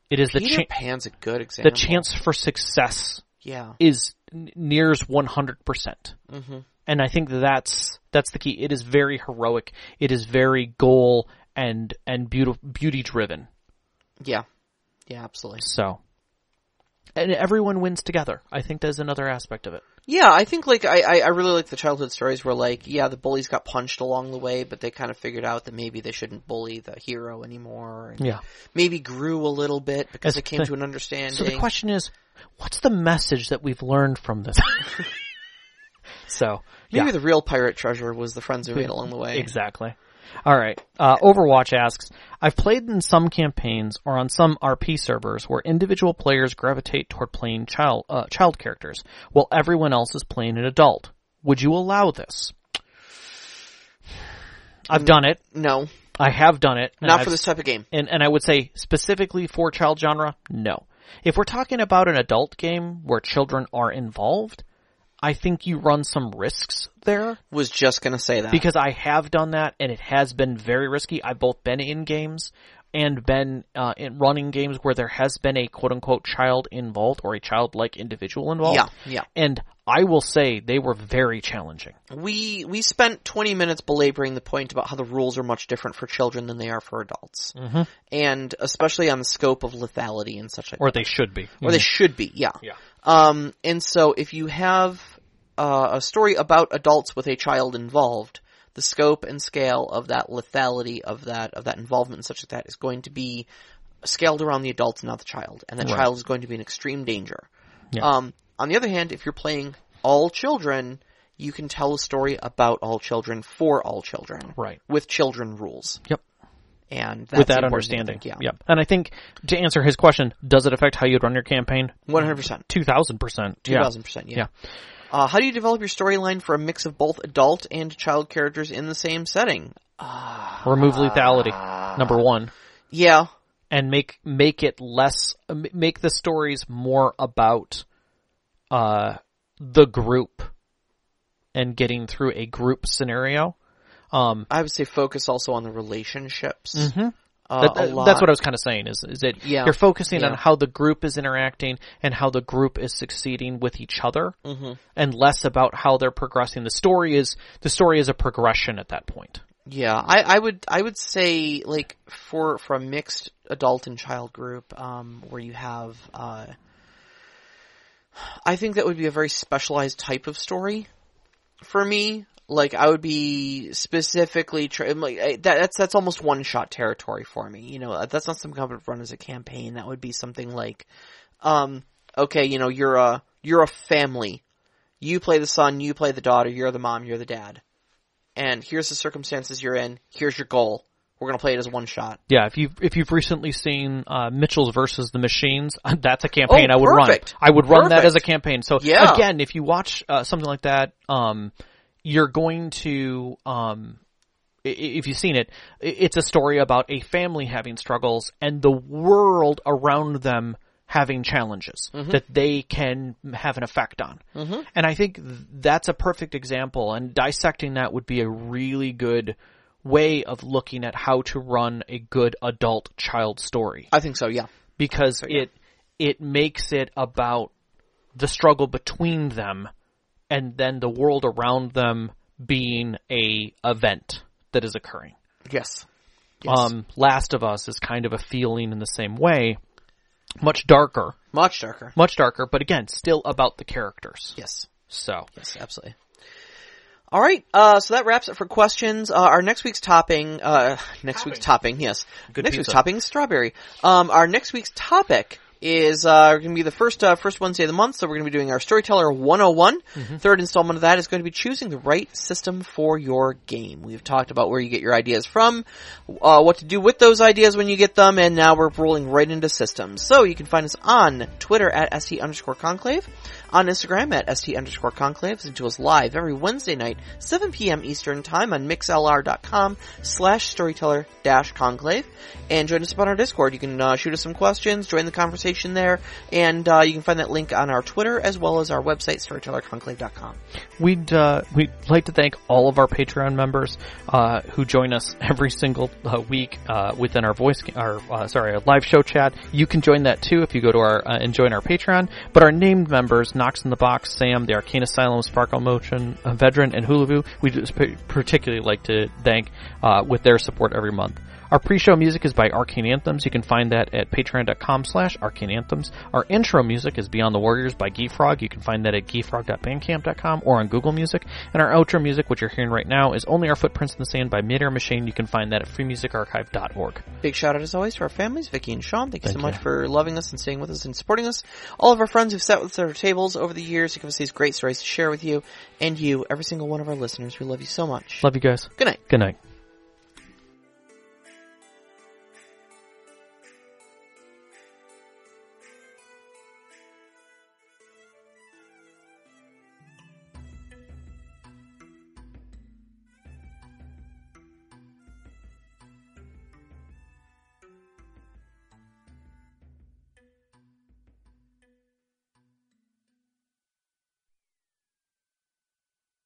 it is the Peter cha- Pan's a good example. the chance for success Yeah. is n- nears 100 percent, hmm and I think that's that's the key. It is very heroic. It is very goal and and beauty beauty driven. Yeah. Yeah, absolutely. So, and everyone wins together. I think there's another aspect of it. Yeah, I think like I, I really like the childhood stories where like yeah the bullies got punched along the way, but they kind of figured out that maybe they shouldn't bully the hero anymore. And Yeah. maybe grew a little bit because As they came the- to an understanding. So the question is, what's the message that we've learned from this? so, maybe yeah. the real pirate treasure was the friends we made along the way. Exactly. All right. Uh, Overwatch asks, I've played in some campaigns or on some RP servers where individual players gravitate toward playing child uh, child characters, while everyone else is playing an adult. Would you allow this? I've done it. No, I have done it. not I've for this type of game. and and I would say specifically for child genre, no. If we're talking about an adult game where children are involved, I think you run some risks there Was just gonna say that because I have done that and it has been very risky. I've both been in games and been uh, in running games where there has been a quote unquote child involved or a childlike individual involved. yeah, yeah. And I will say they were very challenging. We we spent 20 minutes belaboring the point about how the rules are much different for children than they are for adults, Mm-hmm. and especially on the scope of lethality and such like Or they should be. or they should be, yeah. Yeah. Um, and so if you have uh, a story about adults with a child involved, the scope and scale of that lethality of that of that involvement and such like that is going to be scaled around the adult, not the child, and the Right. child is going to be in extreme danger. Yeah. Um, on the other hand, if you're playing all children, you can tell a story about all children for all children, Right. with children rules. Yep. And that's With that understanding. think, yeah, Yep. And I think to answer his question, does it affect how you'd run your campaign? one hundred percent. Two thousand percent. Two thousand percent, yeah. Yeah. Uh, how do you develop your storyline for a mix of both adult and child characters in the same setting? Remove lethality. Number one. Yeah, and make make it less make the stories more about uh the group and getting through a group scenario um I would say focus also on the relationships. mhm. Uh, That- that- that's what I was kind of saying is is that Yeah. you're focusing on how the group is interacting and how the group is succeeding with each other hmm and less about how they're progressing the story is the story is a progression at that point Yeah, I, I would I would say like for for a mixed adult and child group, um, where you have, uh, I think that would be a very specialized type of story for me. Like I would be specifically tra- like I- that, that's that's almost one shot territory for me. You know, that's not something I would run as a campaign. That would be something like, um, okay, you know, you're a you're a family. You play the son, you play the daughter, you're the mom, you're the dad and here's the circumstances you're in. Here's your goal. We're gonna play it as one shot. Yeah, if you've if you've recently seen uh, Mitchells versus the Machines, that's a campaign Oh, I would perfect. run. I would run that as a campaign. So Yeah. again, if you watch uh, something like that, um, you're going to um, if you've seen it, it's a story about a family having struggles and the world around them having challenges Mm-hmm. that they can have an effect on. Mhm. And I think that's a perfect example and dissecting that would be a really good way of looking at how to run a good adult child story I think so. Yeah. because yeah. it it makes it about the struggle between them and then the world around them being a event that is occurring. Yes. Yes. Um, Last of Us is kind of a feeling in the same way, much darker, Much darker. much darker, but again, still about the characters. Yes. So, Yes, absolutely. All right, uh, so that wraps it for questions. Uh, our next week's topping, uh, next week's topping, yes. Good next week's topping is strawberry. Um, our next week's topic is, uh, going to be the first, uh, first Wednesday of the month, so we're going to be doing our Storyteller 101. Mm-hmm. Third installment of that is going to be choosing the right system for your game. We've talked about where you get your ideas from, uh, what to do with those ideas when you get them, and now we're rolling right into systems. So you can find us on Twitter at ST underscore conclave, on Instagram at ST underscore conclave, listen to us live every Wednesday night, 7 p.m. Eastern time on mixlr.com slash storyteller dash conclave, and join us up on our Discord. You can uh, shoot us some questions, join the conversation there, and uh, you can find that link on our Twitter as well as our website, storytellerconclave.com. we'd uh, we'd like to thank all of our Patreon members uh, who join us every single uh, week uh, within our voice, our sorry, our live show chat. You can join that too if you go to our and join our Patreon. But our named members, Knox in the Box, Sam, the Arcane Asylum, Sparkle Motion, uh, Vedran, and Hulavu, we particularly like to thank uh, with their support every month. Our pre-show music is by Arcane Anthems. You can find that at patreon.com slash arcane anthems. Our intro music is Beyond the Warriors by Geefrog. You can find that at geefrog.bandcamp.com or on Google Music. And our outro music, which you're hearing right now, is Only Our Footprints in the Sand by Midair Machine. You can find that at freemusicarchive.org. Big shout out as always to our families, Vicky and Sean. Thank you so much you. for loving us and staying with us and supporting us. All of our friends who've sat with us at our tables over the years to give us these great stories to share with you, and you, every single one of our listeners. We love you so much. Love you guys. Good night. Good night.